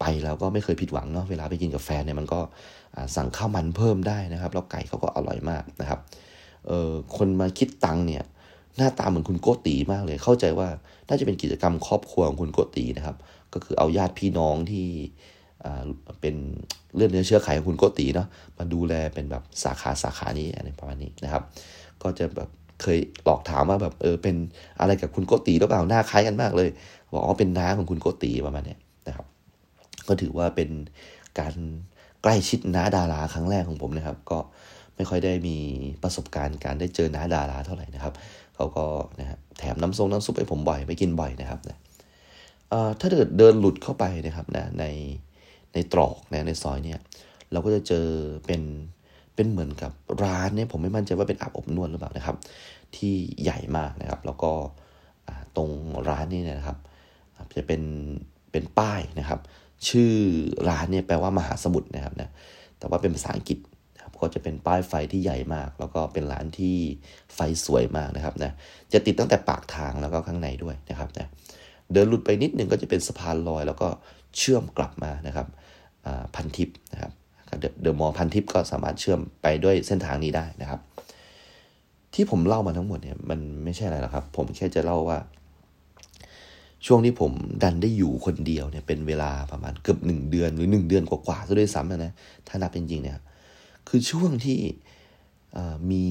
ไปแล้วก็ไม่เคยผิดหวังเนาะเวลาไปกินกับแฟนเนี่ยมันก็สั่งข้าวมันเพิ่มได้นะครับ แล้วไก่เขาก็อร่อยมากนะครับเออคนมาคิดตังเนี่ยหน้าตาเหมือนคุณโกตีมากเลย เข้าใจว่าน่าจะเป็นกิจกรรมครอบครัวของคุณโกตีนะครับ ก็คือเอาญาติพี่น้องที่เป็นเลือดเนื้อเชื้อไขของคุณโกตีเนาะมาดูแลเป็นแบบสาขาสาขานี้อะไรประมาณนี้นะครับ ก็จะแบบเคยหลอกถามว่าแบบเออเป็นอะไรกับคุณโกตีหรือเปล่าหน้าคล้ายกันมากเลย บอกอ๋อเป็นน้าของคุณโกตีประมาณนี้นะครับ ก็ถือว่าเป็นการใกล้ชิดน้าดาราครั้งแรกของผมนะครับ ก็ไม่ค่อยได้มีประสบการณ์การได้เจอน้าดาราเท่าไหร่นะครับเขาก็นะฮะแถมน้ำทรงน้ำซุปให้ผมบ่อยไปกินบ่อยนะครับนะถ้าเดินเดินหลุดเข้าไปนะครับนะในในตรอกนะในซอยเนี่ยเราก็จะเจอเป็นเป็นเหมือนกับร้านเนี่ยผมไม่มั่นใจว่าเป็นอาบอบนวดหรือเปล่านะครับ ที่ใหญ่มากนะครับ แล้วก็ตรงร้านนี้นะครับ จะเป็นเป็นป้ายนะครับ ชื่อร้านเนี่ยแปลว่ามหาสมุทรนะครับนะแต่ว่าเป็นภาษาอังกฤษก็จะเป็นป้ายไฟที่ใหญ่มาก แล้วก็เป็นร้านที่ไฟสวยมากนะครับนะจะติดตั้งแต่ปากทางแล้วก็ข้างในด้วยนะครับนะเดินหลุดไปนิดนึงก็จะเป็นสะพานลอย แล้วก็เชื่อมกลับมานะครับพันทิปนะครับเดอะมอลพันทิปก็สามารถเชื่อมไปด้วยเส้นทางนี้ได้นะครับ ที่ผมเล่ามาทั้งหมดเนี่ยมันไม่ใช่อะไรหรอกครับ ผมแค่จะเล่าว่า ช่วงที่ผมดันได้อยู่คนเดียวเนี่ยเป็นเวลาประมาณเกือบหนึ่งเดือนหรือหนึ่งเดือนกว่าๆซะด้วยซ้ำนะถ้านับเป็นจริงเนี่ยคือช่วงที่มี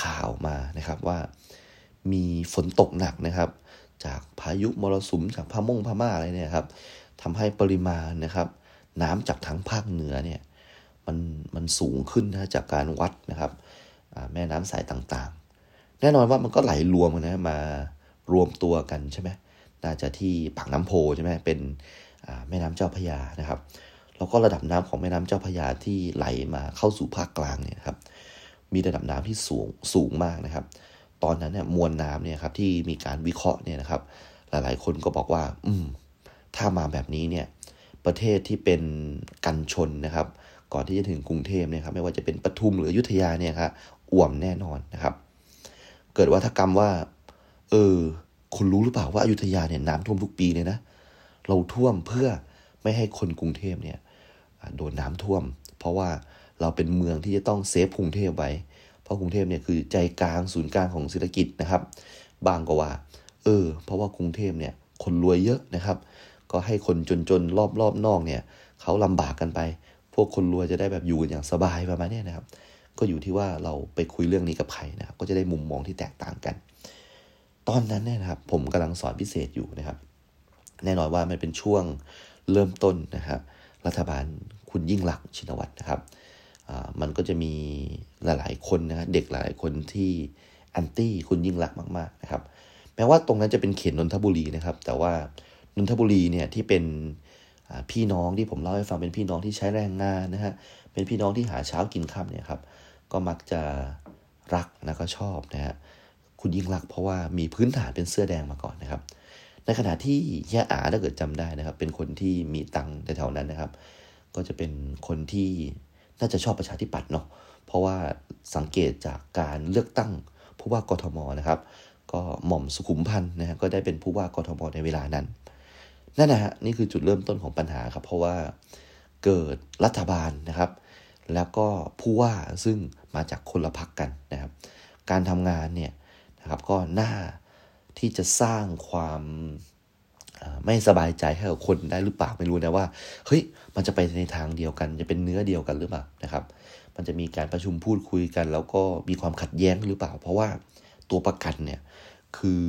ข่าวมานะครับว่ามีฝนตกหนักนะครับ จากพายุมรสุมจากพาม่งพม่าอะไรเนี่ยครับทำให้ปริมาณนะครับ น้ำจากทั้งภาคเหนือเนี่ยมันมันสูงขึ้นนะจากการวัดนะครับแม่น้ำสายต่างๆ แน่นอนว่ามันก็ไหลรวมกันนะมารวมตัวกันใช่ไหม น่าจะที่ปากน้ำโพใช่ไหมเป็นแม่น้ำเจ้าพยานะครับ แล้วก็ระดับน้ำของแม่น้ำเจ้าพยาที่ไหลมาเข้าสู่ภาคกลางเนี่ยครับ มีระดับน้ำที่สูงสูงมากนะครับ ตอนนั้นเนี่ยมวลน้ำเนี่ยครับที่มีการวิเคราะห์เนี่ยนะครับ หลายๆ คนก็บอกว่า อืม ถ้ามาแบบนี้เนี่ย ประเทศที่เป็นกันชนนะครับ ก่อนที่จะถึงกรุงเทพเนี่ยครับ ไม่ว่าจะเป็นปทุมหรืออยุธยาเนี่ยครับอ่วมแน่นอนนะครับ เกิดวัฒกรรมว่า เออ คุณรู้หรือเปล่าว่าอายุธยาเนี่ยน้ำท่วมทุกปีเลยนะ เราท่วมเพื่อไม่ให้คนกรุงเทพเนี่ยโดนน้ำท่วม เพราะว่าเราเป็นเมืองที่จะต้องเซฟกรุงเทพไว้ เพราะกรุงเทพเนี่ยคือใจกลางศูนย์กลางของเศรษฐกิจนะครับ บางก็ว่า เออ เพราะว่ากรุงเทพเนี่ยคนรวยเยอะนะครับ ก็ให้คนจนๆรอบรอบนอกเนี่ยเขาลำบากกันไป พวกคนรวยจะได้แบบอยู่กันอย่างสบายประมาณนี้นะครับ ก็อยู่ที่ว่าเราไปคุยเรื่องนี้กับใครนะครับก็จะได้มุมมองที่แตกต่างกัน ตอนนั้นเนี่ยนะครับผมกำลังสอนพิเศษอยู่นะครับ แน่นอนว่ามันเป็นช่วงเริ่มต้นนะครับ รัฐบาลคุณยิ่งหลักชินวัตรนะครับมันก็จะมีหลายๆคนนะเด็กหลายคนที่แอนตี้คุณยิ่งลักมากๆนะครับแม้ว่าตรงนั้นจะเป็นเขตนนทบุรีนะครับ แต่ว่านนทบุรีเนี่ยที่เป็นพี่น้องที่ผมเล่าให้ฟังเป็นพี่น้องที่ใช้แรงงานนะฮะเป็นพี่น้องที่หาเช้ากินค่ำเนี่ยครับก็มักจะรักแล้วก็ชอบนะฮะ คุณยิ่งรักเพราะว่ามีพื้นฐานเป็นเสื้อแดงมาก่อนนะครับ ในขณะที่ยะอาถ้าเกิดจำได้นะครับ เป็นคนที่มีตังค์แถวๆนั้นนะครับ ก็จะเป็นคนที่น่าจะชอบประชาธิปัตย์เนาะเพราะว่าสังเกตจากการเลือกตั้งผู้ว่ากทมนะครับ ก็หม่อมสุขุมพันธ์นะฮะก็ได้เป็นผู้ว่ากทมในเวลานั้นนั่นนะฮะนี่คือจุดเริ่มต้นของปัญหาครับ เพราะว่าเกิดรัฐบาลนะครับ แล้วก็ผู้ว่าซึ่งมาจากคนละพักกันนะครับ การทำงานเนี่ย นะครับก็น่าที่จะสร้างความไม่สบายใจให้กับคนได้หรือเปล่าไม่รู้นะว่าเฮ้ยมันจะไปในทางเดียวกัน จะเป็นเนื้อเดียวกันหรือเปล่านะครับ มันจะมีการประชุมพูดคุยกัน แล้วก็มีความขัดแย้งหรือเปล่า เพราะว่าตัวประกันเนี่ยคือ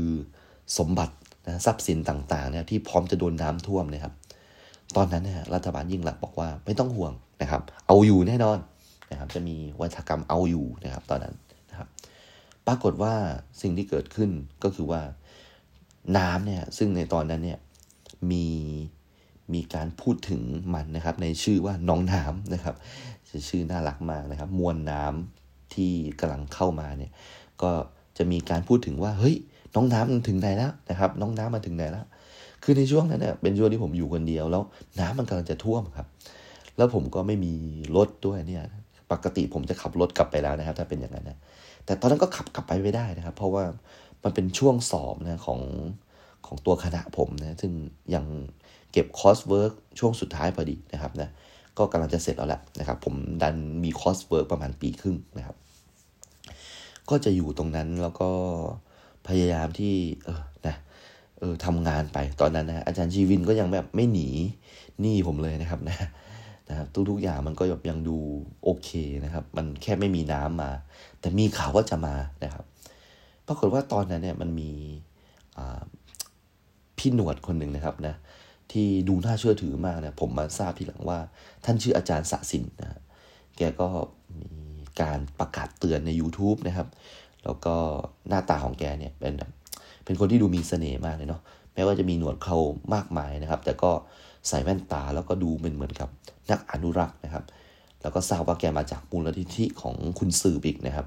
สมบัตินะทรัพย์สินต่างๆเนี่ยที่พร้อมจะโดนน้าท่วมนะครับ ตอนนั้นเนี่ยรัฐบาลยิ่งหลักบอกว่าไม่ต้องห่วงนะครับ เอาอยู่แน่นอนนะครับจะมีวัฒกรรมเอาอยู่นะครับ ตอนนั้น ปรากฏว่าสิ่งที่เกิดขึ้นก็คือว่าน้ำเนี่ยซึ่งในตอนนั้นเนี่ยมีมีการพูดถึงมันนะครับ ในชื่อว่าน้องน้ำนะครับชื่อน่ารักมากนะครับ มวลน้ำที่กำลังเข้ามาเนี่ย ก็จะมีการพูดถึงว่าเฮ้ย น้องน้ำมันถึงไหนแล้วนะครับ น้องน้ำมาถึงไหนแล้วคือในช่วงนั้นเนี่ยเป็นช่วงที่ผมอยู่คนเดียวแล้วน้ำมันกำลังจะท่วมครับ แล้วผมก็ไม่มีรถด้วยเนี่ย ปกติผมจะขับรถกลับไปแล้วนะครับ ถ้าเป็นอย่างนั้นนะ แต่ตอนนั้นก็ขับกลับไปไม่ได้นะครับ เพราะว่ามันเป็นช่วงสอบนะของของตัวคณะผมนะซึ่งยังเก็บ coursework ช่วงสุดท้ายพอดีนะครับนะก็กำลังจะเสร็จแล้วแหละนะครับ ผมดันมี coursework ประมาณปีครึ่งนะครับ ก็จะอยู่ตรงนั้นแล้วก็พยายามที่เออนะเออทำงานไปตอนนั้นนะอาจารย์ชีวินก็ยังแบบไม่หนีหนี้ผมเลยนะครับนะ นะครับทุกๆอย่างมันก็ยังดูโอเคนะครับ มันแค่ไม่มีน้ำมา แต่มีข่าวว่าจะมานะครับปรากฏว่าตอนนั้นเนี่ยมันมีพี่หนวดคนหนึ่งนะครับนะที่ดูน่าเชื่อถือมากนะผมมาทราบทีหลังว่า ท่านชื่ออาจารย์สะสินนะแกก็มีการประกาศเตือนใน YouTube นะครับ แล้วก็หน้าตาของแกเนี่ยเป็นเป็นคนที่ดูมีเสน่ห์มากเลยเนาะแม้ว่าจะมีหนวดเขามากมายนะครับ แต่ก็ ใส่แว่นตาแล้วก็ดูเป็นเหมือนกับนักอนุรักษ์นะครับ แล้วก็ทราบว่าแกมาจากมูลนิธิของคุณสืบอีกนะครับ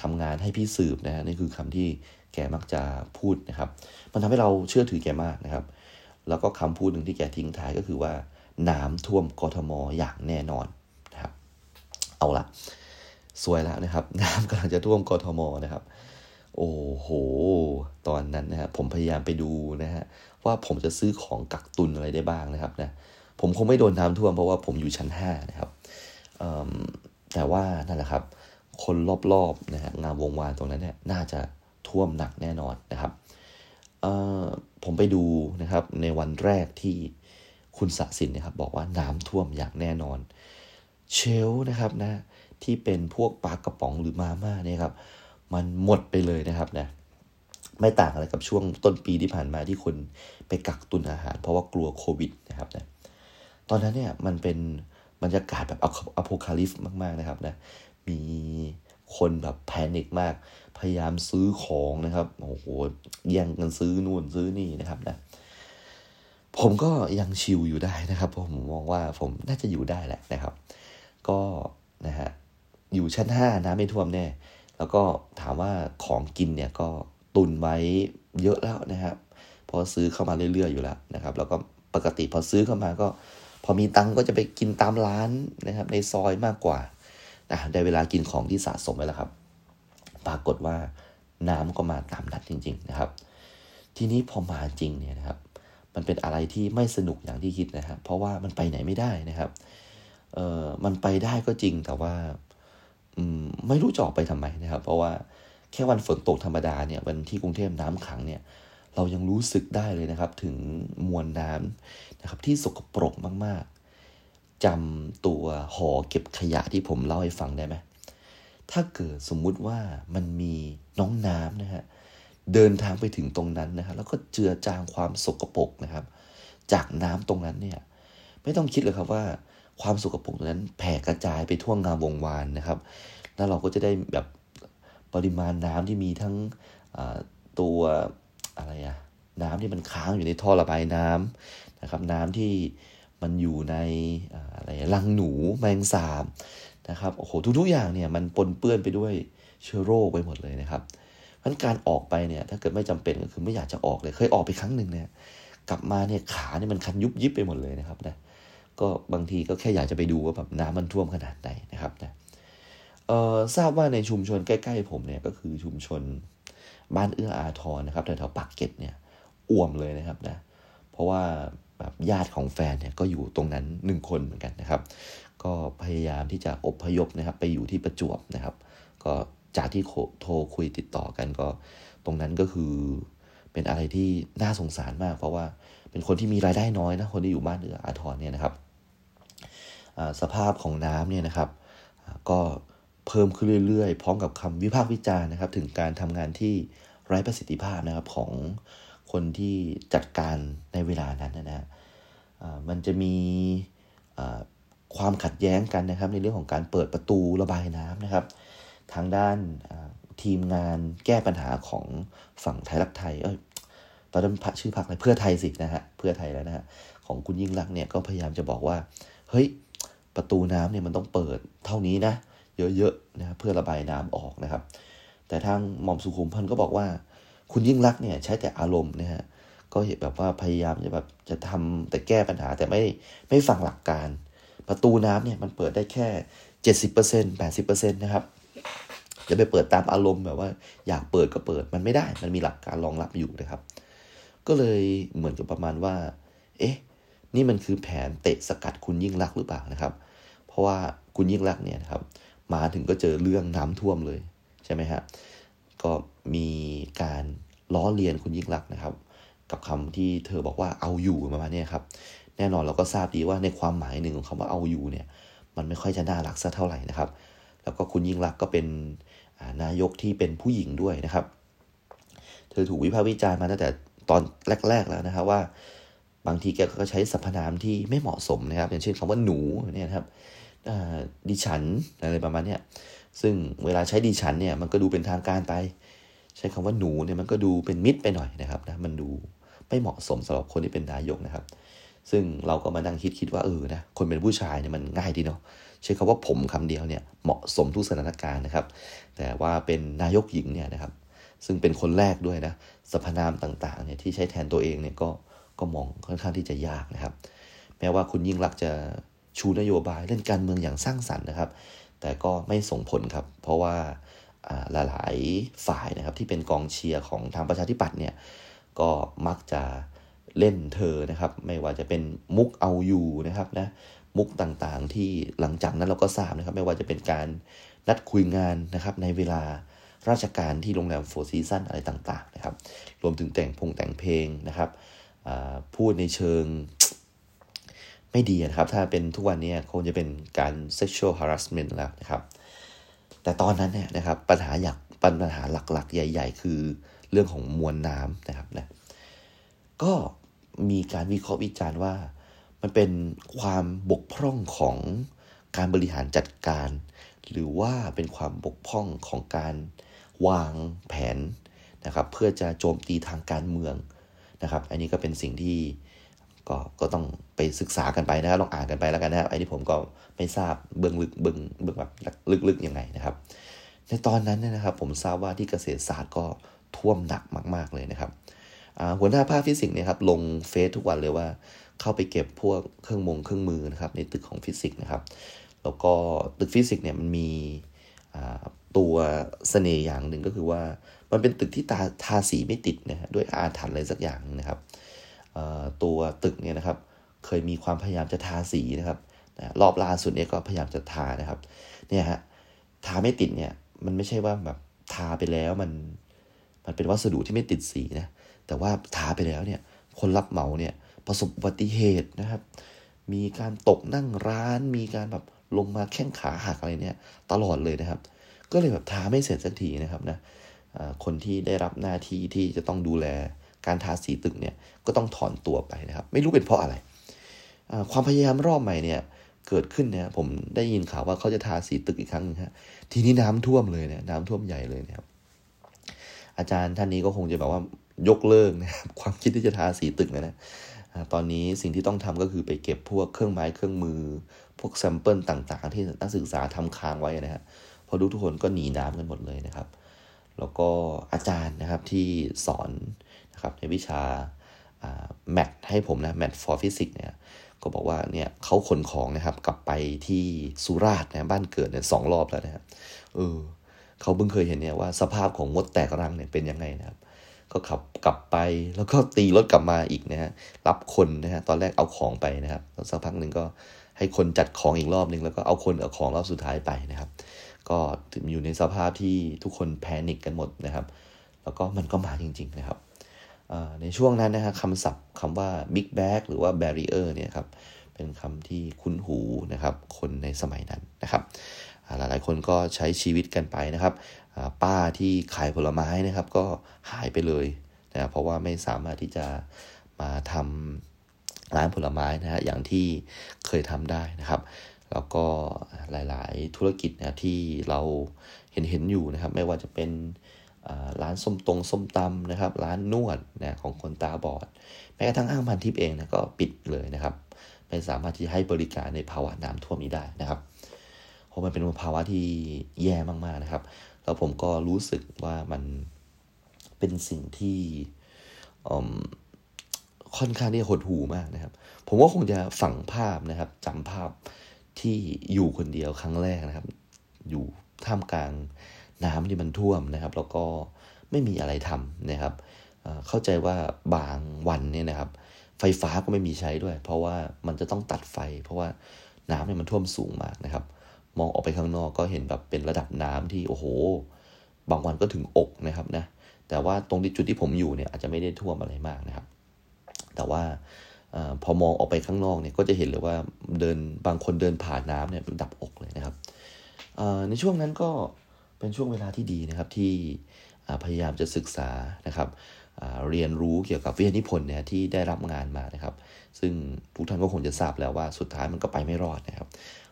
ทำงานให้พี่สืบนะฮะนี่คือคำที่แกมักจะพูดนะครับ มันทำให้เราเชื่อถือแกมากนะครับ แล้วก็คำพูดหนึ่งที่แกทิ้งท้ายก็คือว่าน้ำท่วมกทมอย่างแน่นอนนะครับ เอาละสวยแล้วนะครับ น้ำกำลังจะท่วมกทมนะครับ โอ้โห ตอนนั้นนะฮะผมพยายามไปดูนะฮะ ว่าผมจะซื้อของกักตุนอะไรได้บ้างนะครับนะผมคงไม่โดนน้ำท่วมเพราะว่าผมอยู่ชั้น 5 นะครับแต่ว่านั่นแหละครับ คนรอบๆนะฮะงามวงวานตรงนั้นเนี่ยน่าจะท่วมหนักแน่นอนนะครับผมไปดูนะครับในวันแรกที่คุณสะสินนะครับ บอกว่าน้ำท่วมอย่างแน่นอน เชลนะครับนะที่เป็นพวกปลากระป๋องหรือมาม่าเนี่ยครับ มันหมดไปเลยนะครับนะ ไม่ต่างอะไรกับช่วงต้นปีที่ผ่านมาที่คนไปกักตุนอาหาร เพราะว่ากลัวโควิดนะครับนะตอนนั้นเนี่ยมันเป็นบรรยากาศแบบอโพคาลิฟมาก ๆ นะครับนะมีคนแบบแพนิคมาก พยายามซื้อของนะครับโอ้โหแย่งกันซื้อนู่นซื้อนี่นะครับนะผมก็ยังชิลอยู่ได้นะครับ ผมมองว่าผมน่าจะอยู่ได้แหละนะครับ ก็นะฮะอยู่ชั้นห้านะไม่ท่วมแน่ แล้วก็ถามว่าของกินเนี่ยก็ ตุนไว้เยอะแล้วนะครับพอซื้อเข้ามาเรื่อยๆอยู่แล้วนะครับ แล้วก็ปกติพอซื้อเข้ามาก็ พอมีตังก็จะไปกินตามร้านนะครับ ในซอยมากกว่านะได้เวลากินของที่สะสมไว้แล้วครับ ปรากฏว่าน้ำก็มาตามนัดจริง ๆ นะครับ ทีนี้พอมาจริงเนี่ยนะครับ มันเป็นอะไรที่ไม่สนุกอย่างที่คิดนะครับ เพราะว่ามันไปไหนไม่ได้นะครับเออมันไปได้ก็จริงแต่ว่า อืมไม่รู้จะออกไปทำไมนะครับ เพราะว่า แค่วันฝนตกธรรมดาเนี่ยวันที่กรุงเทพน้ำขังเนี่ยเรายังรู้สึกได้เลยนะครับ ถึงมวลน้ำนะครับที่สกปรกมากๆจำตัวห่อเก็บขยะที่ผมเล่าให้ฟังได้ไหมถ้าเกิดสมมุติว่ามันมีน้องน้ำนะฮะเดินทางไปถึงตรงนั้นนะครับแล้วก็เจือจางความสกปรกนะครับ จากน้ำตรงนั้นเนี่ย ไม่ต้องคิดเลยครับว่าความสกปรกตรงนั้นแผ่กระจายไปทั่วงามวงวานนะครับ แล้วเราก็จะได้แบบ ปริมาณน้ำที่มีทั้งตัวอะไรอะน้ำที่มันค้างอยู่ในท่อระบายน้ำนะครับ น้ำที่มันอยู่ในอะไรรังหนูแมงสาบนะครับโอ้โหทุกๆอย่างเนี่ยมันปนเปื้อนไปด้วยเชื้อโรคไปหมดเลยนะครับเพราะการออกไปเนี่ยถ้าเกิดไม่จำเป็นก็คือไม่อยากจะออกเลยเคยออกไปครั้งหนึ่งเนี่ยกลับมาเนี่ยขาเนี่ยมันคันยุบยิบไปหมดเลยนะครับนะก็บางทีก็แค่อยากจะไปดูว่าแบบน้ำมันท่วมขนาดไหนนะครับนะ เอ่อทราบว่าในชุมชนใกล้ๆผมเนี่ยก็คือชุมชนบ้านเอื้ออาทรนะครับแถวๆปากเก็ตเนี่ยอ่วมเลยนะครับนะเพราะว่าแบบญาติของแฟนเนี่ยก็อยู่ตรงนั้นหนึ่งคนเหมือนกันนะครับ ก็พยายามที่จะอบพยพนะครับ ไปอยู่ที่ประจวบนะครับ ก็จากที่โทรคุยติดต่อกันก็ ตรงนั้นก็คือเป็นอะไรที่น่าสงสารมาก เพราะว่าเป็นคนที่มีรายได้น้อยนะคนที่อยู่บ้านเอืออาทรเนี่ยนะครับสภาพของน้ำเนี่ยนะครับ ก็ เพิ่มขึ้นเรื่อยๆ พร้อมกับคำวิพากษ์วิจารณ์นะครับ ถึงการทำงานที่ไร้ประสิทธิภาพนะครับของคนที่จัดการในเวลานั้นนะฮะมันจะมีความขัดแย้งกันนะครับ ในเรื่องของการเปิดประตูระบายน้ำนะครับ ทางด้านทีมงานแก้ปัญหาของฝั่งไทยรักไทย เอ้ยตอนนั้นชื่อพักอะไรเพื่อไทยสินะฮะเพื่อไทยแล้วนะฮะของคุณยิ่งรักเนี่ยก็พยายามจะบอกว่า เฮ้ยประตูน้ำเนี่ยมันต้องเปิดเท่านี้นะ เยอะๆนะเพื่อระบายน้ำออกนะครับ แต่ทางหม่อมสุขุมพันธ์ก็บอกว่า คุณยิ่งรักเนี่ยใช้แต่อารมณ์นะฮะก็เห็นแบบว่าพยายามจะแบบจะทำแต่แก้ปัญหาแต่ไม่ไม่ฟังหลักการ ประตูน้ำเนี่ยมันเปิดได้แค่เจ็ดสิบเปอร์เซ็นต์แปดสิบเปอร์เซ็นต์นะครับจะไปเปิดตามอารมณ์แบบว่า อยากเปิดก็เปิดมันไม่ได้ มันมีหลักการรองรับอยู่นะครับ ก็เลยเหมือนกับประมาณว่า เอ๊ะ นี่มันคือแผนเตะสกัดคุณยิ่งรักหรือเปล่านะครับ เพราะว่าคุณยิ่งรักเนี่ยนะครับ มาถึงก็เจอเรื่องน้ำท่วมเลยใช่ไหมฮะก็มีการล้อเลียนคุณยิ่งรักนะครับ กับคำที่เธอบอกว่าเอาอยู่ประมาณนี้ครับ แน่นอนเราก็ทราบดีว่าในความหมายหนึ่งของคำว่าเอาอยู่เนี่ย มันไม่ค่อยจะน่ารักสักเท่าไหร่นะครับ แล้วก็คุณยิ่งรักก็เป็นนายกที่เป็นผู้หญิงด้วยนะครับ เธอถูกวิพากษ์วิจารณ์มาตั้งแต่ตอนแรก ๆ แล้วนะครับว่า บางทีแกก็ใช้สรรพนามที่ไม่เหมาะสมนะครับ อย่างเช่นคำว่าหนูเนี่ยครับ ดิฉันอะไรประมาณนี้ซึ่งเวลาใช้ดิฉันเนี่ยมันก็ดูเป็นทางการไป ใช้คำว่าหนูเนี่ยมันก็ดูเป็นมิตรไปหน่อยนะครับนะมันดูไม่เหมาะสมสำหรับคนที่เป็นนายกนะครับ ซึ่งเราก็มานั่งคิดคิดว่าเออนะคนเป็นผู้ชายเนี่ยมันง่ายดีเนาะใช้คำว่าผมคำเดียวเนี่ยเหมาะสมทุกสถานการณ์นะครับ แต่ว่าเป็นนายกหญิงเนี่ยนะครับ ซึ่งเป็นคนแรกด้วยนะสรรพนามต่างๆเนี่ยที่ใช้แทนตัวเองเนี่ยก็ก็มองค่อนข้างที่จะยากนะครับ แม้ว่าคุณยิ่งรักจะ ชูนโยบายเล่นการเมืองอย่างสร้างสรรค์นะครับ แต่ก็ไม่ส่งผลครับ เพราะว่าหลายๆฝ่ายนะครับที่เป็นกองเชียร์ของทางประชาธิปัตย์เนี่ยก็มักจะเล่นเธอนะครับ ไม่ว่าจะเป็นมุกเอาอยู่นะครับนะมุกต่างๆที่หลังจากนั้นเราก็ทราบนะครับ ไม่ว่าจะเป็นการนัดคุยงานนะครับในเวลาราชการที่โรงแรม Four Seasons อะไรต่างๆนะครับ รวมถึงแต่งพงแต่งเพลงนะครับพูดในเชิง ไม่ดีนะครับ ถ้าเป็นทุกวันนี้คงจะเป็นการ sexual harassment แล้วนะครับ แต่ตอนนั้นเนี่ยนะครับปัญหาอยากปัญหาหลักๆ ใหญ่ ๆ คือเรื่องของมวลน้ำนะครับนะก็มีการวิเคราะห์วิจารณ์ว่า มันเป็นความบกพร่องของการบริหารจัดการ หรือว่าเป็นความบกพร่องของการวางแผนนะครับ เพื่อจะโจมตีทางการเมืองนะครับ อันนี้ก็เป็นสิ่งที่ ก็ก็ต้องไปศึกษากันไปนะครับลองอ่านกันไปแล้วกันนะครับไอ้ที่ผมก็ไม่ทราบเบื้องลึกเบื้องเบื้องแบบลึกๆยังไงนะครับ ในตอนนั้นเนี่ยนะครับ ผมทราบว่าที่เกษตรศาสตร์ก็ท่วมหนักมาก ๆเลยนะครับหัวหน้าภาคฟิสิกส์เนี่ยครับลงเฟซทุกวันเลยว่า เข้าไปเก็บพวกเครื่องมงเครื่องมือนะครับในตึกของฟิสิกส์นะครับแล้วก็ตึกฟิสิกส์เนี่ยมันมีตัวเสน่ห์อย่างหนึ่งก็คือว่ามันเป็นตึกที่ตาทาสีไม่ติดนะฮะด้วยอาถรรพ์อะไรสักอย่างนะครับ ตัวตึกเนี่ยนะครับ เคยมีความพยายามจะทาสีนะครับรอบล่าสุดเนี่ยก็พยายามจะทานะครับ เนี่ยฮะทาไม่ติดเนี่ยมันไม่ใช่ว่าแบบทาไปแล้วมันมันเป็นวัสดุที่ไม่ติดสีนะแต่ว่าทาไปแล้วเนี่ยคนรับเหมาเนี่ยประสบอุบัติเหตุนะครับ มีการตกนั่งร้าน มีการแบบลงมาแข้งขาหักอะไรเนี่ยตลอดเลยนะครับ ก็เลยแบบทาไม่เสร็จสักทีนะครับนะคนที่ได้รับหน้าที่ที่จะต้องดูแล การทาสีตึกเนี่ยก็ต้องถอนตัวไปนะครับ ไม่รู้เป็นเพราะอะไร ความพยายามรอบใหม่เนี่ยเกิดขึ้นเนี่ยผมได้ยินข่าวว่าเขาจะทาสีตึกอีกครั้งนึงฮะทีนี้น้ำท่วมเลยเนี่ยน้ำท่วมใหญ่เลยนะครับ อาจารย์ท่านนี้ก็คงจะแบบว่ายกเลิกนะครับความคิดที่จะทาสีตึกนะนะตอนนี้สิ่งที่ต้องทำก็คือไปเก็บพวกเครื่องไม้เครื่องมือ พวกแซมเปิลต่างๆ ที่นักศึกษาทำค้างไว้นะฮะพอดูทุกคนก็หนีน้ำกันหมดเลยนะครับ แล้วก็อาจารย์นะครับที่สอน นะครับในวิชาแมทให้ผมนะแมท for physics เนี่ยก็บอกว่าเนี่ยเขาขนของนะครับกลับไปที่สุราษฎร์นะบ้านเกิดเนี่ยสองรอบแล้วนะครับเออเขาเพิ่งเคยเห็นเนี่ยว่าสภาพของมดแตกรังเนี่ยเป็นยังไงนะครับ ก็ขับกลับไปแล้วก็ตีรถกลับมาอีกนะฮะรับคนนะฮะตอนแรกเอาของไปนะครับแล้วสักพักหนึ่งก็ให้คนจัดของอีกรอบหนึ่งแล้วก็เอาคนเอาของรอบสุดท้ายไปนะครับ ก็อยู่ในสภาพที่ทุกคนแพนิคกันหมดนะครับ แล้วก็มันก็มาจริง ๆ นะครับ ในช่วงนั้นนะฮะคำศัพท์คำว่า big bag หรือว่า barrier เนี่ยครับเป็นคำที่คุ้นหูนะครับคนในสมัยนั้นนะครับหลายๆคนก็ใช้ชีวิตกันไปนะครับป้าที่ขายผลไม้นะครับก็หายไปเลยนะเพราะว่าไม่สามารถที่จะมาทำร้านผลไม้นะฮะอย่างที่เคยทำได้นะครับแล้วก็หลาย ๆ ธุรกิจนะที่เราเห็นเห็นอยู่นะครับ ไม่ว่าจะเป็น ร้านส้มตรงส้มตำนะครับ ร้านนวดนะของคนตาบอด แม้กระทั่งอ้างพันทิพย์เองนะก็ปิดเลยนะครับ ไม่สามารถที่ให้บริการในภาวะน้ำท่วมนี้ได้นะครับเพราะมันเป็นภาวะที่แย่มากๆนะครับ แล้วผมก็รู้สึกว่ามันเป็นสิ่งที่ค่อนข้างที่หดหูมากนะครับ ผมว่าคงจะฝังภาพนะครับจำภาพที่อยู่คนเดียวครั้งแรกนะครับ อยู่ท่ามกลาง น้ำที่มันท่วมนะครับ แล้วก็ไม่มีอะไรทำนะครับ เข้าใจว่าบางวันเนี่ยนะครับ ไฟฟ้าก็ไม่มีใช้ด้วย เพราะว่ามันจะต้องตัดไฟ เพราะว่าน้ำเนี่ยมันท่วมสูงมากนะครับ มองออกไปข้างนอกก็เห็นแบบเป็นระดับน้ำที่โอ้โห บางวันก็ถึงอกนะครับนะ แต่ว่าตรงที่จุดที่ผมอยู่เนี่ยอาจจะไม่ได้ท่วมอะไรมากนะครับ แต่ว่าอพอมองออกไปข้างนอกเนี่ยก็จะเห็นเลยว่าเดินบางคนเดินผ่านน้ำเนี่ยดับอกเลยนะครับในช่วงนั้นก็ เป็นช่วงเวลาที่ดีนะครับที่พยายามจะศึกษานะครับเรียนรู้เกี่ยวกับวิทยานิพนธ์เนี่ยที่ได้รับงานมานะครับ ซึ่งทุกท่านก็คงจะทราบแล้วว่าสุดท้ายมันก็ไปไม่รอดนะครับ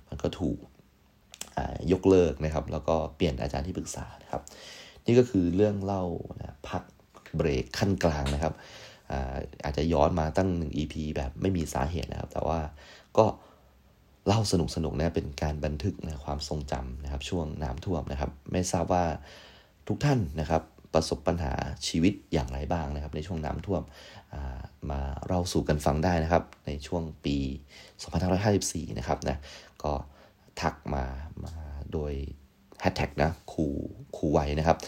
มันก็ถูกยกเลิกนะครับ แล้วก็เปลี่ยนอาจารย์ที่ปรึกษานะครับ นี่ก็คือเรื่องเล่านะพักเบรกขั้นกลางนะครับอาจจะย้อนมาตั้งหนึ่ง EP แบบไม่มีสาเหตุนะครับ แต่ว่าก็ เล่าสนุกสนุกนะเป็นการบันทึกนะความทรงจำนะครับ ช่วงน้ำท่วมนะครับ ไม่ทราบว่าทุกท่านนะครับ ประสบปัญหาชีวิตอย่างไรบ้างนะครับ ในช่วงน้ำท่วมมาเราสู่กันฟังได้นะครับ ในช่วงปี 2554 นะครับนะก็ทักมามาโดยแฮชแท็กนะครูครูไวนะครับ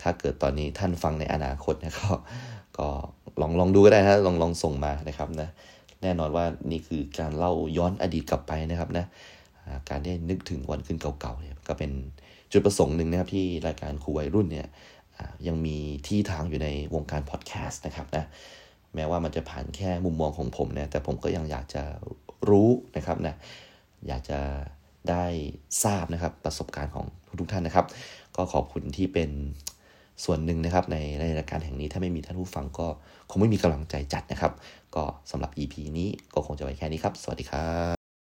ถ้าเกิดตอนนี้ท่านฟังในอนาคตนะก็ก็ลองลองดูก็ได้นะลองลองส่งมานะครับนะ แน่นอนว่านี่คือการเล่าย้อนอดีตกลับไปนะครับนะการได้นึกถึงวันขึ้นเก่าๆเนี่ยก็เป็นจุดประสงค์หนึ่งนะครับที่รายการครูวัยรุ่นเนี่ยยังมีที่ทางอยู่ในวงการพอดแคสต์นะครับนะแม้ว่ามันจะผ่านแค่มุมมองของผมนะแต่ผมก็ยังอยากจะรู้นะครับนะอยากจะได้ทราบนะครับประสบการณ์ของทุกๆท่านนะครับ ก็ขอบคุณที่เป็นส่วนหนึ่งนะครับในในรายการแห่งนี้ถ้าไม่มีท่านผู้ฟังก็ คงไม่มีกำลังใจจัดนะครับ ก็สำหรับ EP นี้ก็คงจะไว้แค่นี้ครับ สวัสดีครับ